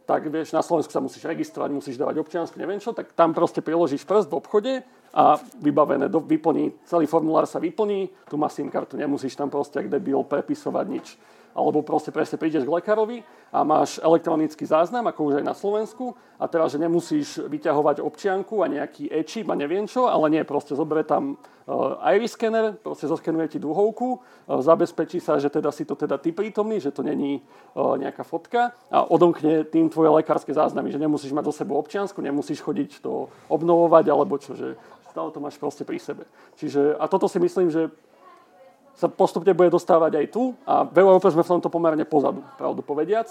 S2: tak vieš, na Slovensku sa musíš registrovať, musíš dávať občiansku, neviem čo, tak tam proste priložíš prst v obchode a vybavené, do, vyplní, celý formulár sa vyplní, tu má SIM kartu, nemusíš tam proste, ak debil, prepisovať nič alebo proste presne prídeš k lekárovi a máš elektronický záznam, ako už aj na Slovensku, a teraz, že nemusíš vyťahovať občianku a nejaký e-chip a neviem čo, ale nie, proste zoberie tam uh, iris scanner, proste zoskenuje ti duhovku, uh, zabezpečí sa, že teda si to teda ty prítomný, že to není uh, nejaká fotka a odomkne tým tvoje lekárske záznamy, že nemusíš mať do seba občiansku, nemusíš chodiť to obnovovať alebo čo, že stále to máš proste pri sebe. Čiže, a toto si myslím, že sa postupne bude dostávať aj tu a v Európe sme v tomto pomerne pozadu, pravdu povediac.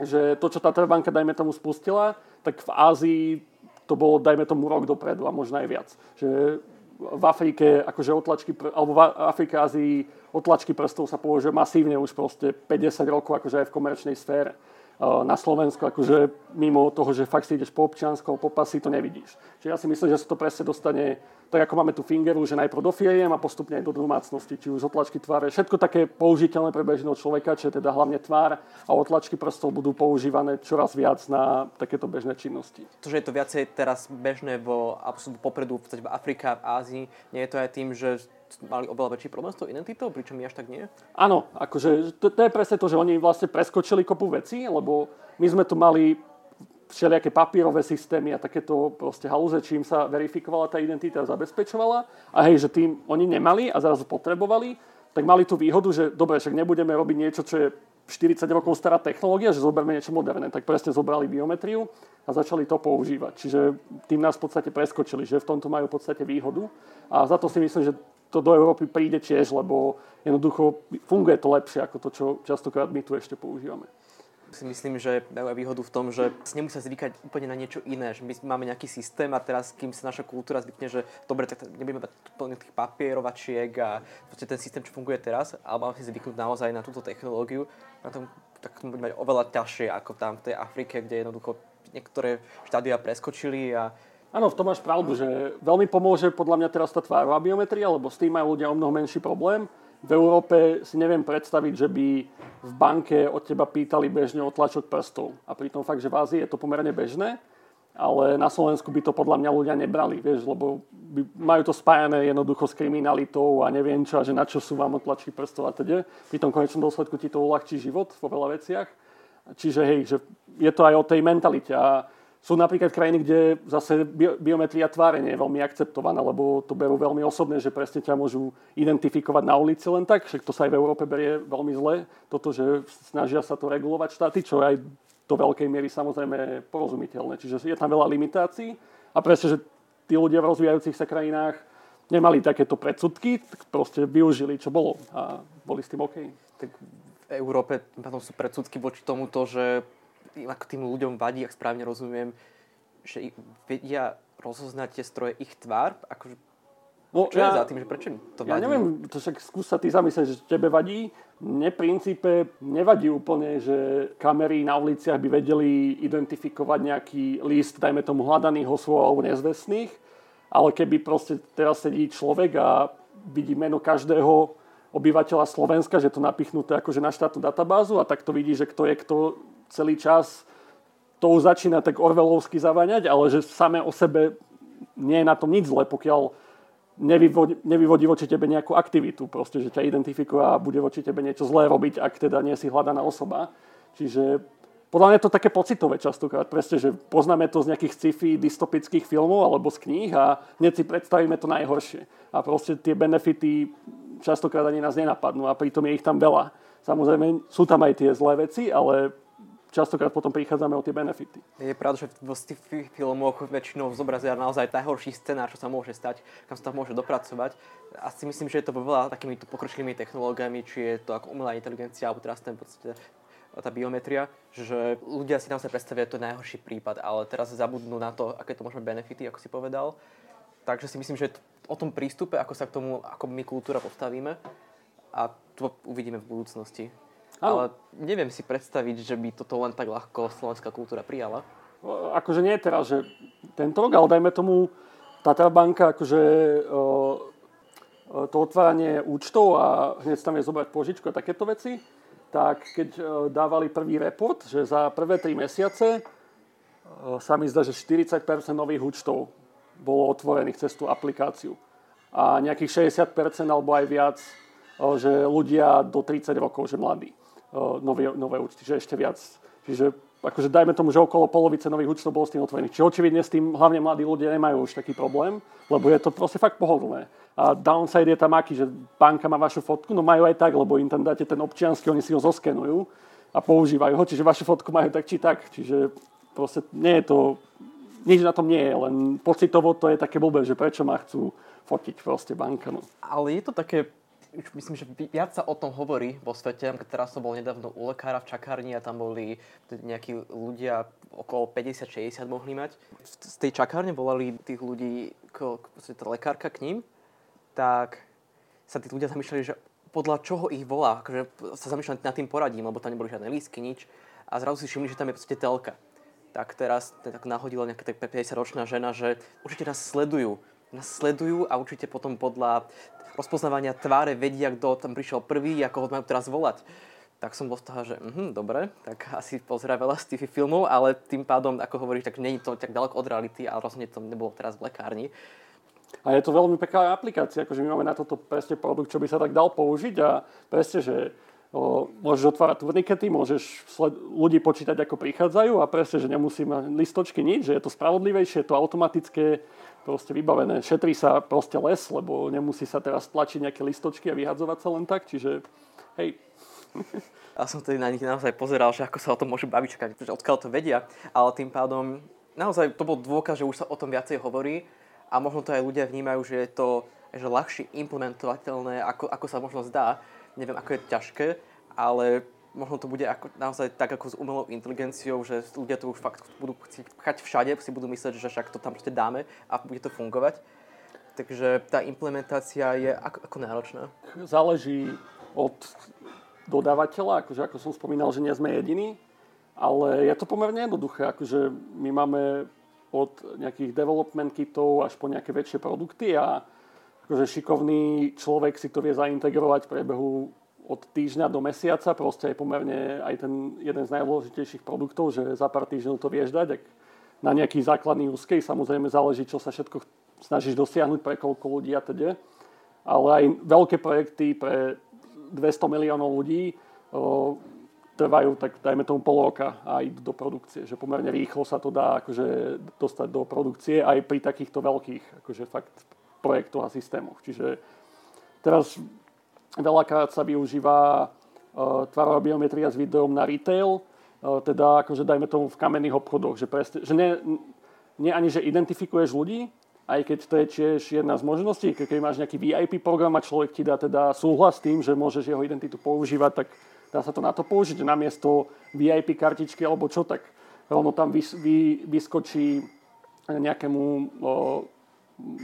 S2: Že to, čo tá banka, dajme tomu, spustila, tak v Ázii to bolo, dajme tomu, rok dopredu a možno aj viac. Že v Afrike, akože otlačky, alebo v Afrike, Ázii otlačky prstov sa použije masívne už proste 50 rokov, akože aj v komerčnej sfére. Na Slovensku, akože mimo toho, že fakt si ideš po občianskom, po pasy, to nevidíš. Čiže ja si myslím, že sa to presne dostane tak ako máme tu fingeru, že najprv do firiem a postupne aj do domácnosti, či už otlačky tváre, všetko také použiteľné pre bežného človeka, čiže teda hlavne tvár a otlačky prstov budú používané čoraz viac na takéto bežné činnosti.
S1: To, že je to viacej teraz bežné vo popredu v Afrika, v Ázii, nie je to aj tým, že mali oveľa väčší problém s tou identitou, pričom my až tak nie?
S2: Áno, akože to, to je presne to, že oni vlastne preskočili kopu veci, lebo my sme tu mali všelijaké papírové systémy a takéto proste halúze, čím sa verifikovala tá identita a zabezpečovala. A hej, že tým oni nemali a zrazu potrebovali, tak mali tú výhodu, že dobre, však nebudeme robiť niečo, čo je 40 rokov stará technológia, že zoberme niečo moderné. Tak presne zobrali biometriu a začali to používať. Čiže tým nás v podstate preskočili, že v tomto majú v podstate výhodu. A za to si myslím, že to do Európy príde tiež, lebo jednoducho funguje to lepšie ako to, čo častokrát my tu ešte používame
S1: si myslím, že dajú aj výhodu v tom, že si nemusia zvykať úplne na niečo iné. Že my máme nejaký systém a teraz, kým sa naša kultúra zvykne, že dobre, tak nebudeme mať plne tých papierovačiek a ten systém, čo funguje teraz, ale máme si zvyknúť naozaj na túto technológiu, na tom, tak to bude mať oveľa ťažšie ako tam v tej Afrike, kde jednoducho niektoré štádia preskočili a
S2: Áno, v tom máš pravdu, že veľmi pomôže podľa mňa teraz tá tvárová biometria, lebo s tým majú ľudia o mnoho menší problém v Európe si neviem predstaviť, že by v banke od teba pýtali bežne otlačok prstov. A pritom fakt, že v Ázii je to pomerne bežné, ale na Slovensku by to podľa mňa ľudia nebrali, vieš, lebo by, majú to spájané jednoducho s kriminalitou a neviem čo, a že na čo sú vám otlačky prstov a teda. Pri tom konečnom dôsledku ti to uľahčí život vo veľa veciach. Čiže hej, že je to aj o tej mentalite. A sú napríklad krajiny, kde zase biometria tváre nie je veľmi akceptovaná, lebo to berú veľmi osobne, že presne ťa môžu identifikovať na ulici len tak, však to sa aj v Európe berie veľmi zle, toto, že snažia sa to regulovať štáty, čo aj do veľkej miery samozrejme porozumiteľné. Čiže je tam veľa limitácií a presne, že tí ľudia v rozvíjajúcich sa krajinách nemali takéto predsudky, tak proste využili, čo bolo a boli s tým OK.
S1: Tak v Európe sú predsudky voči tomuto, že ako tým ľuďom vadí, ak správne rozumiem, že vedia rozoznať tie stroje ich tvár, akože No, Čo ja, je za tým, že prečo to vadí?
S2: Ja neviem, to však skús sa ty zamyslieť, že tebe vadí. Mne v princípe nevadí úplne, že kamery na uliciach by vedeli identifikovať nejaký list, dajme tomu hľadaných osôb alebo nezvestných, ale keby proste teraz sedí človek a vidí meno každého obyvateľa Slovenska, že to napichnuté akože na štátnu databázu a tak to vidí, že kto je kto celý čas to už začína tak orvelovsky zavaňať, ale že samé o sebe nie je na tom nič zle, pokiaľ nevyvodí, nevyvodí voči tebe nejakú aktivitu, proste, že ťa identifikuje a bude voči tebe niečo zlé robiť, ak teda nie si hľadaná osoba. Čiže podľa mňa je to také pocitové častokrát, presne, že poznáme to z nejakých sci-fi, dystopických filmov alebo z kníh a hneď si predstavíme to najhoršie. A proste tie benefity častokrát ani nás nenapadnú a pritom je ich tam veľa. Samozrejme, sú tam aj tie zlé veci, ale častokrát potom prichádzame o tie benefity.
S1: Je pravda, že v sci-fi filmoch väčšinou zobrazia naozaj najhorší scenár, čo sa môže stať, kam sa tam môže dopracovať. Asi myslím, že je to veľa takýmito pokročilými technológiami, či je to ako umelá inteligencia, alebo teraz ten podstate tá biometria, že ľudia si naozaj predstavia to najhorší prípad, ale teraz zabudnú na to, aké to môžeme benefity, ako si povedal. Takže si myslím, že o tom prístupe, ako sa k tomu, ako my kultúra postavíme a to uvidíme v budúcnosti. Ale neviem si predstaviť, že by toto len tak ľahko slovenská kultúra prijala.
S2: Akože nie teraz, že tento rok, ale dajme tomu Tatra banka, akože to otváranie účtov a hneď tam je zobrať požičku a takéto veci, tak keď dávali prvý report, že za prvé tri mesiace sa mi zdá, že 40% nových účtov bolo otvorených cez tú aplikáciu. A nejakých 60% alebo aj viac, že ľudia do 30 rokov, že mladí nové, nové účty, že ešte viac. Čiže akože dajme tomu, že okolo polovice nových účtov bolo s tým otvorených. Čiže očividne s tým hlavne mladí ľudia nemajú už taký problém, lebo je to proste fakt pohodlné. A downside je tam aký, že banka má vašu fotku, no majú aj tak, lebo im tam dáte ten občiansky, oni si ho zoskenujú a používajú ho, čiže vašu fotku majú tak či tak. Čiže proste nie je to, nič na tom nie je, len pocitovo to je také blbé, že prečo ma chcú fotiť proste banka. No.
S1: Ale je to také už myslím, že viac sa o tom hovorí vo svete. Teraz som bol nedávno u lekára v čakárni a tam boli nejakí ľudia okolo 50-60 mohli mať. Z tej čakárne volali tých ľudí, k, tá lekárka k ním, tak sa tí ľudia zamýšľali, že podľa čoho ich volá. Akože sa zamýšľali nad tým poradím, lebo tam neboli žiadne lístky, nič. A zrazu si všimli, že tam je proste telka. Tak teraz tak nahodila nejaká 50-ročná žena, že určite nás sledujú nás sledujú a určite potom podľa rozpoznávania tváre vedia, kto tam prišiel prvý, ako ho majú teraz volať. Tak som bol z toho, že mhm, dobre, tak asi pozerá veľa tých filmov, ale tým pádom, ako hovoríš, tak je to tak ďaleko od reality a rozhodne to nebolo teraz v lekárni.
S2: A je to veľmi pekná aplikácia, akože my máme na toto presne produkt, čo by sa tak dal použiť a presne, že o, môžeš otvárať turnikety, môžeš sled- ľudí počítať, ako prichádzajú a presne, že nemusí mať listočky nič, že je to spravodlivejšie, je to automatické, proste vybavené. Šetrí sa proste les, lebo nemusí sa teraz tlačiť nejaké listočky a vyhadzovať sa len tak, čiže hej.
S1: Ja som tedy na nich naozaj pozeral, že ako sa o tom môžu baviť, čakať, že odkiaľ to vedia, ale tým pádom naozaj to bol dôkaz, že už sa o tom viacej hovorí a možno to aj ľudia vnímajú, že je to že ľahšie implementovateľné, ako, ako sa možno zdá. Neviem, ako je ťažké, ale možno to bude ako, naozaj tak ako s umelou inteligenciou, že ľudia to už fakt budú chcieť pchať všade, si budú mysleť, že však to tam proste dáme a bude to fungovať. Takže tá implementácia je ako, ako náročná?
S2: Záleží od dodávateľa, akože ako som spomínal, že nie sme jediní, ale je to pomerne jednoduché. Akože my máme od nejakých development kitov až po nejaké väčšie produkty a akože šikovný človek si to vie zaintegrovať v priebehu od týždňa do mesiaca, proste je pomerne aj ten jeden z najdôležitejších produktov, že za pár týždňov to vieš dať, ak na nejaký základný úzkej, samozrejme záleží, čo sa všetko snažíš dosiahnuť pre koľko ľudí a teda. Ale aj veľké projekty pre 200 miliónov ľudí o, trvajú, tak dajme tomu pol roka a idú do produkcie. Že pomerne rýchlo sa to dá akože, dostať do produkcie aj pri takýchto veľkých akože fakt projektoch a systémoch. Čiže teraz Veľakrát sa využíva uh, tvarová biometria s videom na retail, uh, teda akože dajme tomu v kamenných obchodoch, že, presne, že nie, nie ani, že identifikuješ ľudí, aj keď to je tiež jedna z možností, keď máš nejaký VIP program a človek ti dá teda súhlas s tým, že môžeš jeho identitu používať, tak dá sa to na to použiť, že namiesto VIP kartičky alebo čo, tak rovno tam vys, vy, vyskočí nejakému uh,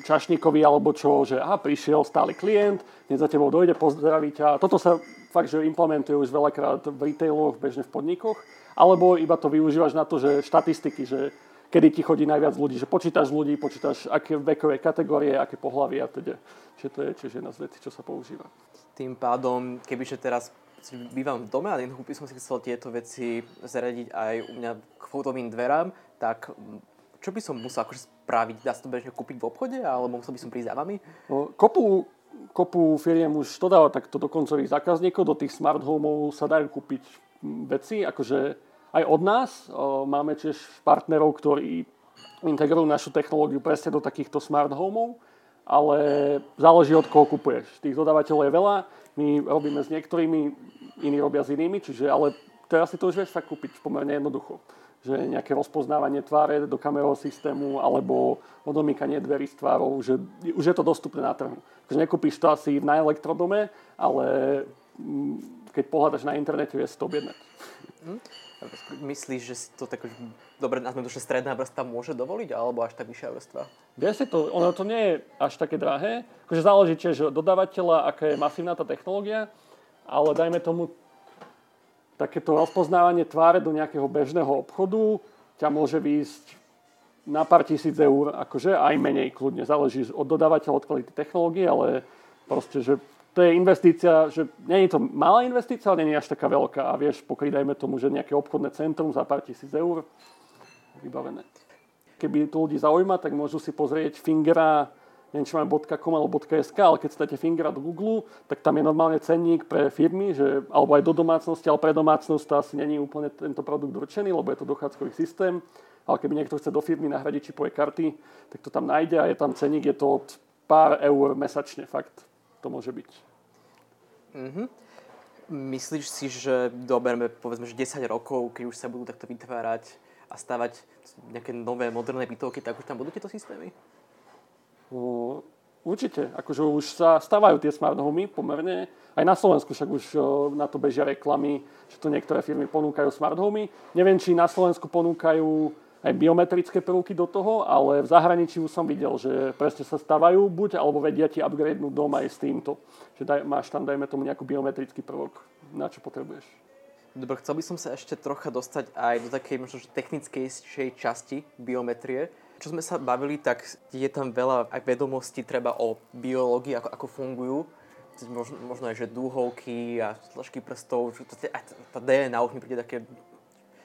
S2: čašníkovi alebo čo, že aha, prišiel stály klient, dnes za tebou dojde, pozdraví ťa. Toto sa fakt, že implementuje už veľakrát v retailoch, bežne v podnikoch, alebo iba to využívaš na to, že štatistiky, že kedy ti chodí najviac ľudí, že počítaš ľudí, počítaš aké vekové kategórie, aké pohľavy a teda. Čiže to je tiež jedna z vecí, čo sa používa.
S1: Tým pádom, kebyže teraz bývam v dome a jednoducho by som si chcel tieto veci zariadiť aj u mňa k fotovým dverám, tak čo by som musel akože spraviť? Dá sa to bežne kúpiť v obchode, alebo musel by som prísť za vami?
S2: No, kopu, kopu firiem už to dáva takto do koncových zákazníkov, do tých smart homeov sa dajú kúpiť veci, akože aj od nás. Máme tiež partnerov, ktorí integrujú našu technológiu presne do takýchto smart homov, ale záleží od koho kupuješ. Tých dodávateľov je veľa, my robíme s niektorými, iní robia s inými, čiže ale teraz si to už vieš fakt kúpiť pomerne jednoducho. Že nejaké rozpoznávanie tváre do kamerového systému alebo odomýkanie dverí s tvárou, že už je to dostupné na trhu. Takže nekúpiš to asi na elektrodome, ale mm, keď pohľadaš na internete, vieš to objednať.
S1: Hm? Myslíš, že si to tak dobre nazvem to, že stredná vrstva môže dovoliť, alebo až tak vyššia vrstva?
S2: Vieš si to, ono to nie je až také drahé. Akože záleží tiež od dodávateľa, aká je masívna tá technológia, ale dajme tomu takéto rozpoznávanie tváre do nejakého bežného obchodu ťa môže výjsť na pár tisíc eur, akože aj menej kľudne. Záleží od dodávateľa, od kvality technológie, ale proste, že to je investícia, že nie je to malá investícia, ale nie je až taká veľká. A vieš, pokryť dajme tomu, že nejaké obchodné centrum za pár tisíc eur, vybavené. Keby to ľudí zaujíma, tak môžu si pozrieť Fingera, neviem, či máme .com alebo .sk, ale keď státe Fingera do Google, tak tam je normálne cenník pre firmy, že, alebo aj do domácnosti, ale pre domácnosť to asi není úplne tento produkt určený, lebo je to dochádzkový systém. Ale keby niekto chce do firmy nahradiť čipové karty, tak to tam nájde a je tam cenník, je to od pár eur mesačne, fakt to môže byť.
S1: Mm-hmm. Myslíš si, že doberme povedzme, že 10 rokov, keď už sa budú takto vytvárať a stavať nejaké nové moderné bytovky, tak už tam budú tieto systémy?
S2: Určite. Akože už sa stávajú tie smart homy pomerne. Aj na Slovensku však už na to bežia reklamy, že to niektoré firmy ponúkajú smart homy. Neviem, či na Slovensku ponúkajú aj biometrické prvky do toho, ale v zahraničí už som videl, že presne sa stávajú buď, alebo vedia ti upgradenúť dom aj s týmto. Že daj, máš tam, dajme tomu, nejaký biometrický prvok, na čo potrebuješ.
S1: Dobre, chcel by som sa ešte trocha dostať aj do takej možno technickejšej časti biometrie. Čo sme sa bavili, tak je tam veľa aj vedomostí treba o biológii, ako, ako fungujú. Možno, možno aj, že dúhovky a tlačky prstov. Tá DNA už mi príde také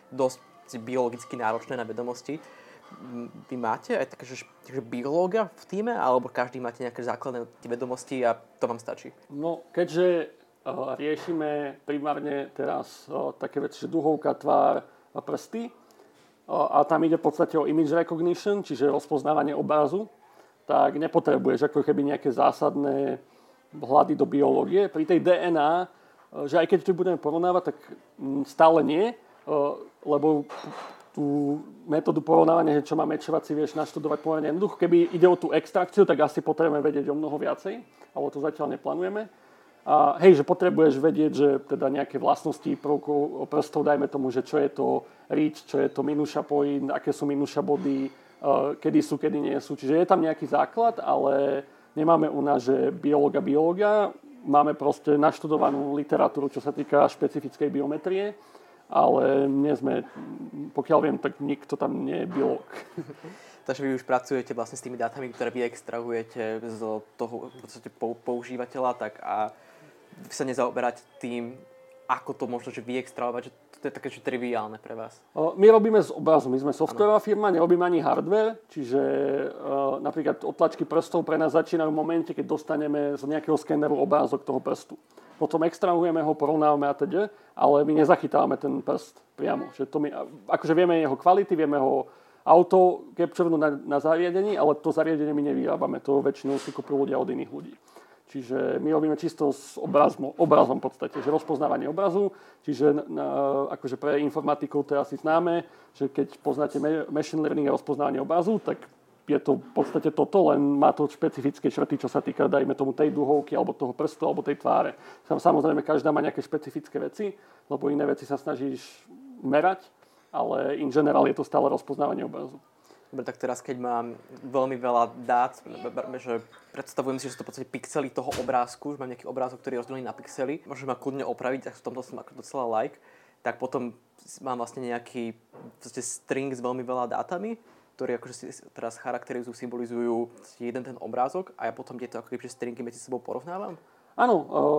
S1: dosť biologicky náročné na vedomosti. Vy máte aj také, že, biológa v týme, alebo každý máte nejaké základné vedomosti a to vám stačí?
S2: No, keďže uh, riešime primárne teraz uh, také veci, že duhovka, tvár a prsty, a tam ide v podstate o image recognition, čiže rozpoznávanie obrazu, tak nepotrebuješ ako keby nejaké zásadné hľady do biológie. Pri tej DNA, že aj keď to budeme porovnávať, tak stále nie, lebo tú metódu porovnávania, čo má mečovať, si vieš naštudovať pomerne jednoducho. Keby ide o tú extrakciu, tak asi potrebujeme vedieť o mnoho viacej, ale to zatiaľ neplánujeme. A hej, že potrebuješ vedieť, že teda nejaké vlastnosti prvkov prstov, dajme tomu, že čo je to reach, čo je to minuša point, aké sú minuša body, kedy sú, kedy nie sú. Čiže je tam nejaký základ, ale nemáme u nás, že biológa, biológa. Máme proste naštudovanú literatúru, čo sa týka špecifickej biometrie ale nie sme, pokiaľ viem, tak nikto tam nie je biolog.
S1: Takže vy už pracujete vlastne s tými dátami, ktoré vy extrahujete z toho v podstate používateľa, tak a sa nezaoberáte tým, ako to možno že vyextrahovať, že to je také že triviálne pre vás?
S2: My robíme z obrazu, my sme softwarová firma, nerobíme ani hardware, čiže uh, napríklad otlačky prstov pre nás začínajú v momente, keď dostaneme z nejakého skeneru obrázok toho prstu potom extrahujeme ho, porovnávame a teda, ale my nezachytávame ten prst priamo. Že to my, akože vieme jeho kvality, vieme ho auto capturenúť na, na zariadení, ale to zariadenie my nevyrábame. To väčšinou si kúpujú ľudia od iných ľudí. Čiže my robíme čisto s obrazom, obrazom v podstate, že rozpoznávanie obrazu, čiže na, akože pre informatikov to je asi známe, že keď poznáte machine learning a rozpoznávanie obrazu, tak je to v podstate toto, len má to špecifické črty, čo sa týka, dajme tomu, tej duhovky, alebo toho prstu, alebo tej tváre. Samozrejme, každá má nejaké špecifické veci, lebo iné veci sa snažíš merať, ale in general je to stále rozpoznávanie obrazu.
S1: Dobre, tak teraz, keď mám veľmi veľa dát, že predstavujem si, že sú to v podstate pixely toho obrázku, že mám nejaký obrázok, ktorý je rozdelený na pixely, môžem ma kľudne opraviť, tak v tomto som docela like, tak potom mám vlastne nejaký string s veľmi veľa dátami ktorí akože si teraz charakterizujú, symbolizujú jeden ten obrázok a ja potom tieto ako keby stringy medzi sebou porovnávam?
S2: Áno,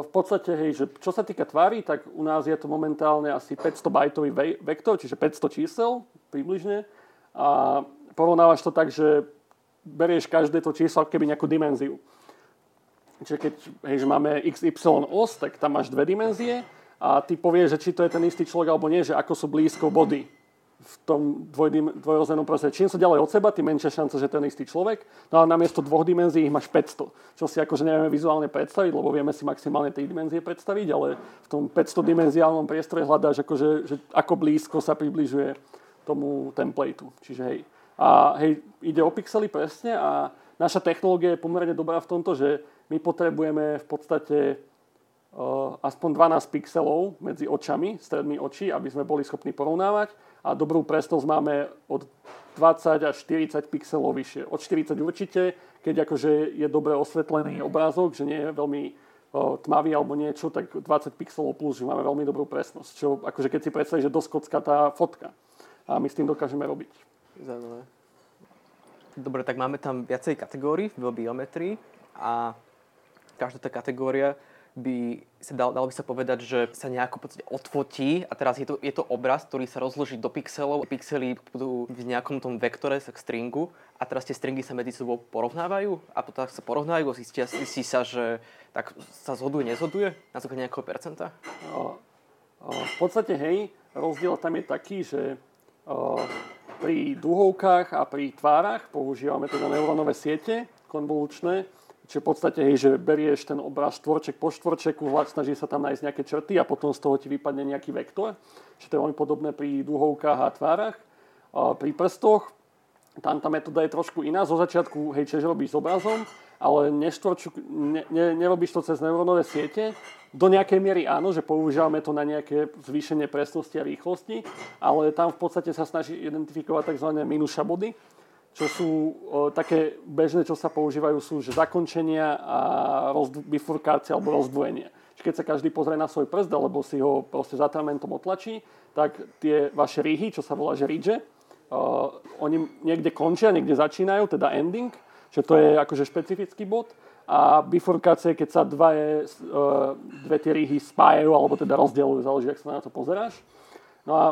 S2: v podstate, hej, že čo sa týka tvári, tak u nás je to momentálne asi 500 bajtový vektor, čiže 500 čísel približne. A porovnávaš to tak, že berieš každé to číslo keby nejakú dimenziu. Čiže keď hej, že máme XY os, tak tam máš dve dimenzie a ty povieš, že či to je ten istý človek alebo nie, že ako sú blízko body v tom dvojdim, dvojrozmernom prostredí. Čím sú ďalej od seba, tým menšia šanca, že ten istý človek. No a namiesto dvoch dimenzií ich máš 500, čo si akože nevieme vizuálne predstaviť, lebo vieme si maximálne 3 dimenzie predstaviť, ale v tom 500 dimenziálnom priestore hľadáš, akože, že ako blízko sa približuje tomu templateu. Čiže hej. A hej, ide o pixely presne a naša technológia je pomerne dobrá v tomto, že my potrebujeme v podstate uh, aspoň 12 pixelov medzi očami, stredmi očí, aby sme boli schopní porovnávať a dobrú presnosť máme od 20 až 40 pixelov vyššie. Od 40 určite, keď akože je dobre osvetlený obrázok, že nie je veľmi o, tmavý alebo niečo, tak 20 pixelov plus, že máme veľmi dobrú presnosť. Čo akože keď si predstavíš, že doskocká tá fotka. A my s tým dokážeme robiť.
S1: Zaujímavé. Dobre, tak máme tam viacej kategórií v biometrii a každá tá kategória by sa dal, dalo by sa povedať, že sa nejako podstate odfotí a teraz je to, je to obraz, ktorý sa rozloží do pixelov. Pixely budú v nejakom tom vektore, k stringu a teraz tie stringy sa medzi sebou porovnávajú a potom sa porovnajú a zistia, zistí sa, že tak sa zhoduje, nezhoduje na základe nejakého percenta? O,
S2: o, v podstate hej, rozdiel tam je taký, že o, pri duhovkách a pri tvárach používame teda neurónové siete konvolučné, Čiže v podstate, hej, že berieš ten obraz štvorček po štvorčeku, snaží sa tam nájsť nejaké črty a potom z toho ti vypadne nejaký vektor. Čiže to je veľmi podobné pri duhovkách a tvárach. Pri prstoch, tam tá metóda je trošku iná. Zo začiatku, hej, čiže robíš s obrazom, ale neštvorču, ne, ne, nerobíš to cez neurónové siete. Do nejakej miery áno, že používame to na nejaké zvýšenie presnosti a rýchlosti, ale tam v podstate sa snaží identifikovať tzv. minuša body, čo sú o, také bežné, čo sa používajú, sú že zakončenia a rozdv- bifurkácia alebo rozdvojenie. Čiže keď sa každý pozrie na svoj prst, alebo si ho proste zatramentom otlačí, tak tie vaše rýhy, čo sa volá že ridge, uh, oni niekde končia, niekde začínajú, teda ending, že to je akože špecifický bod. A bifurkácie, keď sa dva je, uh, dve tie rýhy spájajú, alebo teda rozdielujú, záleží, ak sa na to pozeráš. No a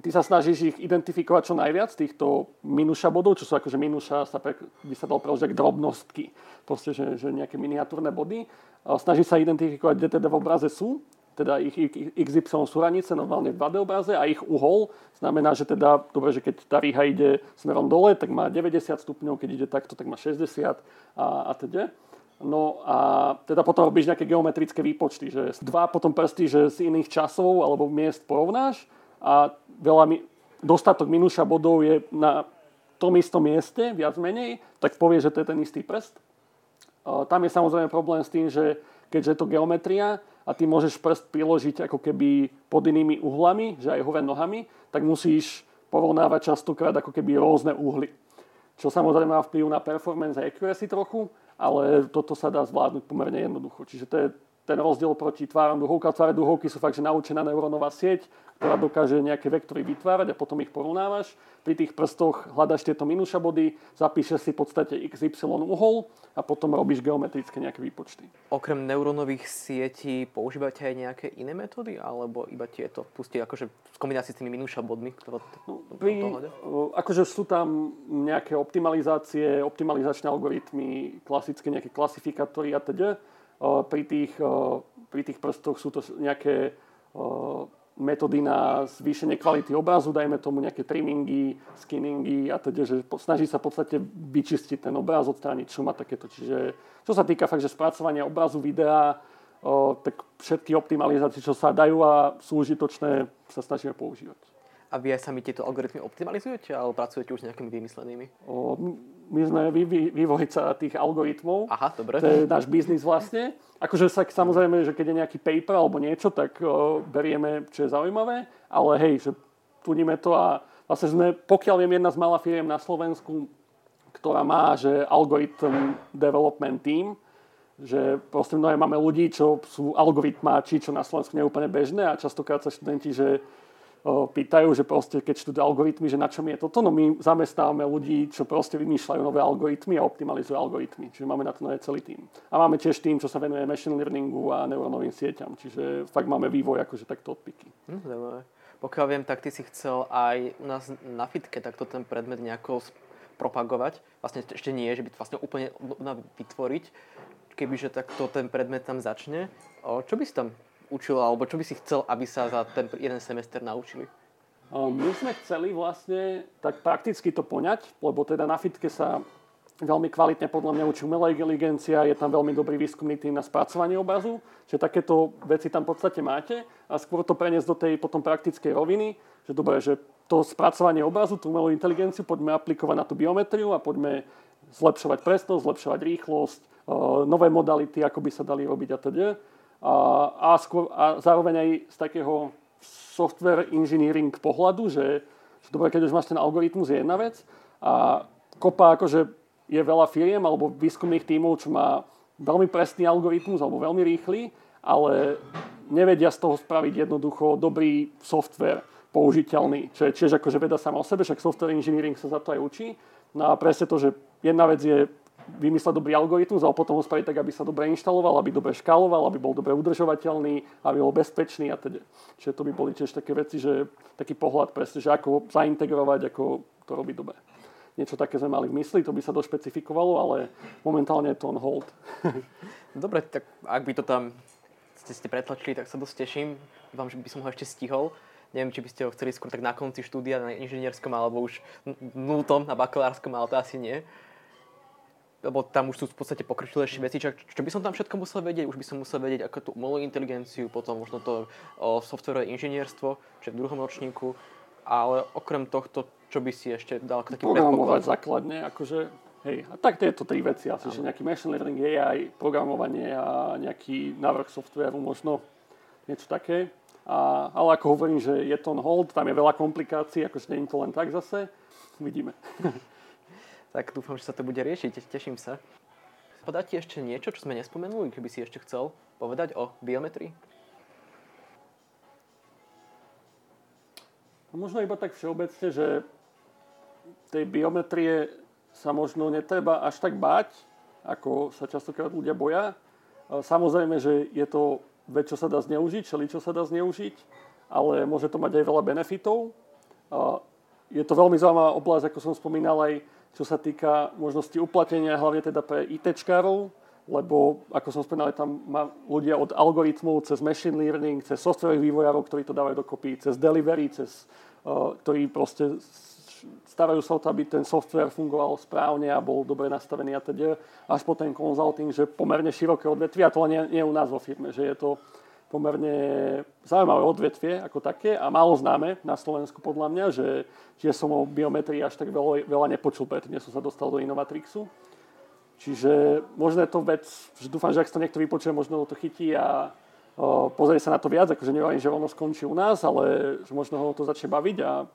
S2: ty sa snažíš ich identifikovať čo najviac, týchto minuša bodov, čo sú akože minuša, sa pre, by sa dal preložiť drobnostky, proste, že, že nejaké miniatúrne body. Snažíš sa identifikovať, kde teda v obraze sú, teda ich, XY súranice, normálne v 2D obraze a ich uhol znamená, že teda, dobre, že keď tá rýha ide smerom dole, tak má 90 stupňov, keď ide takto, tak má 60 a, a teda. No a teda potom robíš nejaké geometrické výpočty, že dva potom prsty, že z iných časov alebo miest porovnáš a veľa mi, dostatok minúša bodov je na tom istom mieste, viac menej, tak povie, že to je ten istý prst. Tam je samozrejme problém s tým, že keďže je to geometria a ty môžeš prst priložiť ako keby pod inými uhlami, že aj hore nohami, tak musíš porovnávať častokrát ako keby rôzne uhly. Čo samozrejme má vplyv na performance a accuracy trochu, ale toto sa dá zvládnuť pomerne jednoducho. Čiže to je ten rozdiel proti tváram duhovka. Tváre duhovky sú fakt, že naučená neurónová sieť, ktorá dokáže nejaké vektory vytvárať a potom ich porovnávaš. Pri tých prstoch hľadaš tieto minuša body, zapíšeš si v podstate XY uhol a potom robíš geometrické nejaké výpočty.
S1: Okrem neurónových sietí používate aj nejaké iné metódy, alebo iba tieto pustí akože v kombinácii s tými minuša bodmi? Ktoré
S2: no, pri, akože sú tam nejaké optimalizácie, optimalizačné algoritmy, klasické nejaké klasifikátory a teda pri tých, pri tých prstoch sú to nejaké metódy na zvýšenie kvality obrazu, dajme tomu nejaké trimmingy, skinningy a teda, že snaží sa v podstate vyčistiť ten obraz, odstrániť šum a takéto. Čiže čo sa týka fakt, že spracovania obrazu, videa, o, tak všetky optimalizácie, čo sa dajú a sú užitočné, sa snažíme používať.
S1: A vy aj sami tieto algoritmy optimalizujete, alebo pracujete už s nejakými vymyslenými?
S2: O, my sme vývojca tých algoritmov.
S1: Aha, dobre.
S2: To je náš biznis vlastne. Akože sa samozrejme, že keď je nejaký paper alebo niečo, tak o, berieme, čo je zaujímavé. Ale hej, že tuníme to a vlastne sme, pokiaľ viem, jedna z malá firiem na Slovensku, ktorá má, že algoritm development team, že proste mnohé máme ľudí, čo sú algoritmáči, čo na Slovensku nie je úplne bežné a častokrát sa študenti, že pýtajú, že proste keď študujú algoritmy, že na čom je toto, no my zamestnávame ľudí, čo proste vymýšľajú nové algoritmy a optimalizujú algoritmy. Čiže máme na to celý tým. A máme tiež tým, čo sa venuje machine learningu a neurónovým sieťam. Čiže fakt máme vývoj akože takto odpiky.
S1: Hm, Pokiaľ viem, tak ty si chcel aj nás na fitke takto ten predmet nejako propagovať. Vlastne ešte nie, že by to vlastne úplne vytvoriť, kebyže takto ten predmet tam začne. O, čo by si tam učil, alebo čo by si chcel, aby sa za ten jeden semester naučili?
S2: My sme chceli vlastne tak prakticky to poňať, lebo teda na fitke sa veľmi kvalitne podľa mňa učí umelá inteligencia, je tam veľmi dobrý výskumný tým na spracovanie obrazu, že takéto veci tam v podstate máte a skôr to preniesť do tej potom praktickej roviny, že dobre, že to spracovanie obrazu, tú umelú inteligenciu poďme aplikovať na tú biometriu a poďme zlepšovať presnosť, zlepšovať rýchlosť, e, nové modality, ako by sa dali robiť a teda. A, skôr, a zároveň aj z takého software engineering pohľadu, že, že dobre, keď už máš ten algoritmus, je jedna vec a kopa akože je veľa firiem alebo výskumných tímov, čo má veľmi presný algoritmus alebo veľmi rýchly, ale nevedia z toho spraviť jednoducho dobrý software použiteľný, čo je tiež akože veda sama o sebe, však software engineering sa za to aj učí. No a presne to, že jedna vec je vymysleť dobrý algoritmus, ale potom ho spraviť tak, aby sa dobre inštaloval, aby dobre škáloval, aby bol dobre udržovateľný, aby bol bezpečný a teda. Čiže to by boli tiež také veci, že taký pohľad presne, že ako zaintegrovať, ako to robiť dobre niečo také sme mali v mysli, to by sa došpecifikovalo, ale momentálne je to on hold.
S1: Dobre, tak ak by to tam ste, ste pretlačili, tak sa dosť teším. Vám, že by som ho ešte stihol. Neviem, či by ste ho chceli skôr tak na konci štúdia na inžinierskom, alebo už nultom na bakalárskom, ale to asi nie. Lebo tam už sú v podstate pokročilejšie veci. Čo, čo by som tam všetko musel vedieť? Už by som musel vedieť ako tú umelú inteligenciu, potom možno to o softwarové inžinierstvo, čo je v druhom ročníku. Ale okrem tohto, čo by si ešte dal k takým
S2: Programovať základne, akože, hej, a tak tieto tri veci asi, že nejaký machine learning, AI, programovanie a nejaký návrh softvéru, možno niečo také. A, ale ako hovorím, že je to on hold, tam je veľa komplikácií, akože nie je to len tak zase. Uvidíme.
S1: tak dúfam, že sa to bude riešiť, teším sa. Podať ti ešte niečo, čo sme nespomenuli, keby si ešte chcel povedať o biometrii?
S2: Možno iba tak všeobecne, že tej biometrie sa možno netreba až tak báť, ako sa častokrát ľudia boja. Samozrejme, že je to vec, čo sa dá zneužiť, čeli, čo sa dá zneužiť, ale môže to mať aj veľa benefitov. Je to veľmi zaujímavá oblasť, ako som spomínal, aj čo sa týka možnosti uplatenia, hlavne teda pre ITčkárov, lebo, ako som spomínal, tam má ľudia od algoritmov cez machine learning, cez software vývojárov, ktorí to dávajú dokopy, cez delivery, cez, uh, ktorí proste starajú sa o to, aby ten software fungoval správne a bol dobre nastavený a teda, až po ten consulting, že pomerne široké odvetvie, a to nie, nie u nás vo firme, že je to pomerne zaujímavé odvetvie ako také a málo známe na Slovensku podľa mňa, že, že som o biometrii až tak veľa, veľa nepočul, pretože som sa dostal do Innovatrixu. Čiže možno je to vec, že dúfam, že ak to niekto vypočuje, možno to chytí a o, pozrie sa na to viac, akože neviem, že ono skončí u nás, ale že možno ho to začne baviť a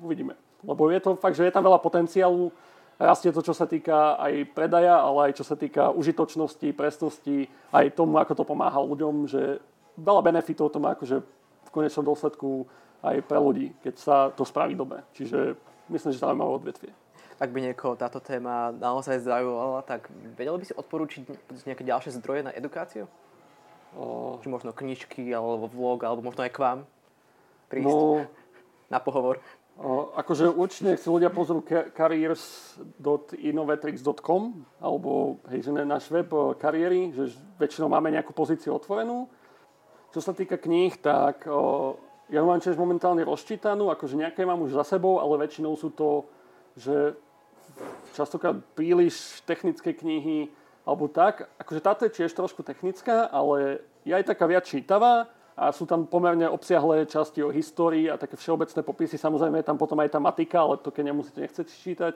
S2: uvidíme. Lebo je to fakt, že je tam veľa potenciálu. Rastie to, čo sa týka aj predaja, ale aj čo sa týka užitočnosti, presnosti, aj tomu, ako to pomáha ľuďom, že veľa benefitov to má akože v konečnom dôsledku aj pre ľudí, keď sa to spraví dobre. Čiže myslím, že zaujímavé odvetvie.
S1: Ak by niekoho táto téma naozaj zaujímala, tak vedel by si odporúčiť nejaké ďalšie zdroje na edukáciu? O... Či možno knižky, alebo vlog, alebo možno aj k vám prísť no... na pohovor?
S2: Akože určite, si ľudia pozrú careers.innovatrix.com alebo hej, že náš web kariéry, že väčšinou máme nejakú pozíciu otvorenú. Čo sa týka kníh, tak o, ja mám tiež momentálne rozčítanú, akože nejaké mám už za sebou, ale väčšinou sú to, že častokrát príliš technické knihy alebo tak. Akože táto je tiež trošku technická, ale je aj taká viac čítavá a sú tam pomerne obsiahlé časti o histórii a také všeobecné popisy. Samozrejme je tam potom aj tá matika, ale to keď nemusíte, nechcete čítať.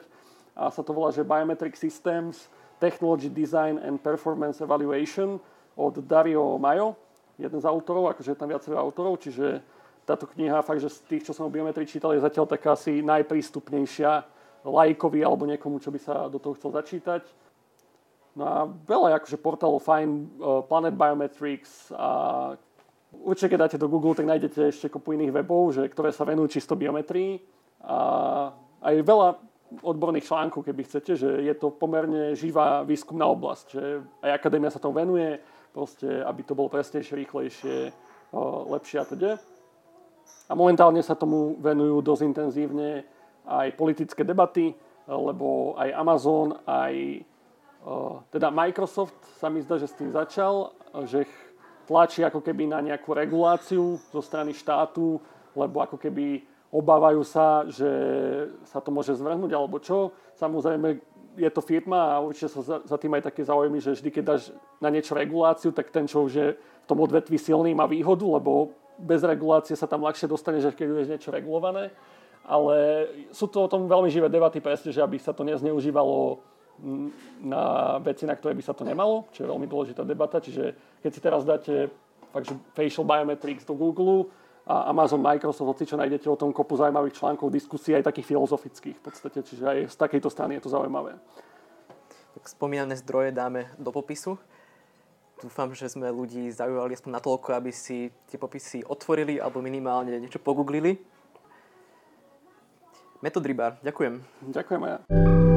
S2: A sa to volá, že Biometric Systems, Technology Design and Performance Evaluation od Dario Mayo, jeden z autorov, akože je tam viacero autorov, čiže táto kniha, fakt, že z tých, čo som o biometrii čítal, je zatiaľ taká asi najprístupnejšia lajkovi alebo niekomu, čo by sa do toho chcel začítať. No a veľa akože portálov fajn, uh, Planet Biometrics a Určite, keď dáte do Google, tak nájdete ešte kopu iných webov, že, ktoré sa venujú čisto biometrii. A aj veľa odborných článkov, keby chcete, že je to pomerne živá výskumná oblasť. Že aj akadémia sa tomu venuje, proste, aby to bolo presnejšie, rýchlejšie, lepšie a teda. A momentálne sa tomu venujú dosť intenzívne aj politické debaty, lebo aj Amazon, aj teda Microsoft sa mi zdá, že s tým začal, že tlačí ako keby na nejakú reguláciu zo strany štátu, lebo ako keby obávajú sa, že sa to môže zvrhnúť alebo čo. Samozrejme, je to firma a určite sa za, za tým aj také záujmy, že vždy, keď dáš na niečo reguláciu, tak ten, čo už je v tom odvetví silný, má výhodu, lebo bez regulácie sa tam ľahšie dostane, že keď je niečo regulované. Ale sú to o tom veľmi živé debaty, presne, že aby sa to nezneužívalo na veci, na ktoré by sa to nemalo, čo je veľmi dôležitá debata. Čiže keď si teraz dáte fakt, že facial biometrics do Google a Amazon, Microsoft, hoci čo nájdete o tom kopu zaujímavých článkov, diskusí aj takých filozofických v podstate, čiže aj z takejto strany je to zaujímavé.
S1: Tak spomínané zdroje dáme do popisu. Dúfam, že sme ľudí zaujali aspoň natoľko, aby si tie popisy otvorili alebo minimálne niečo pogooglili. Metod Rybár, ďakujem.
S2: Ďakujem aj ja.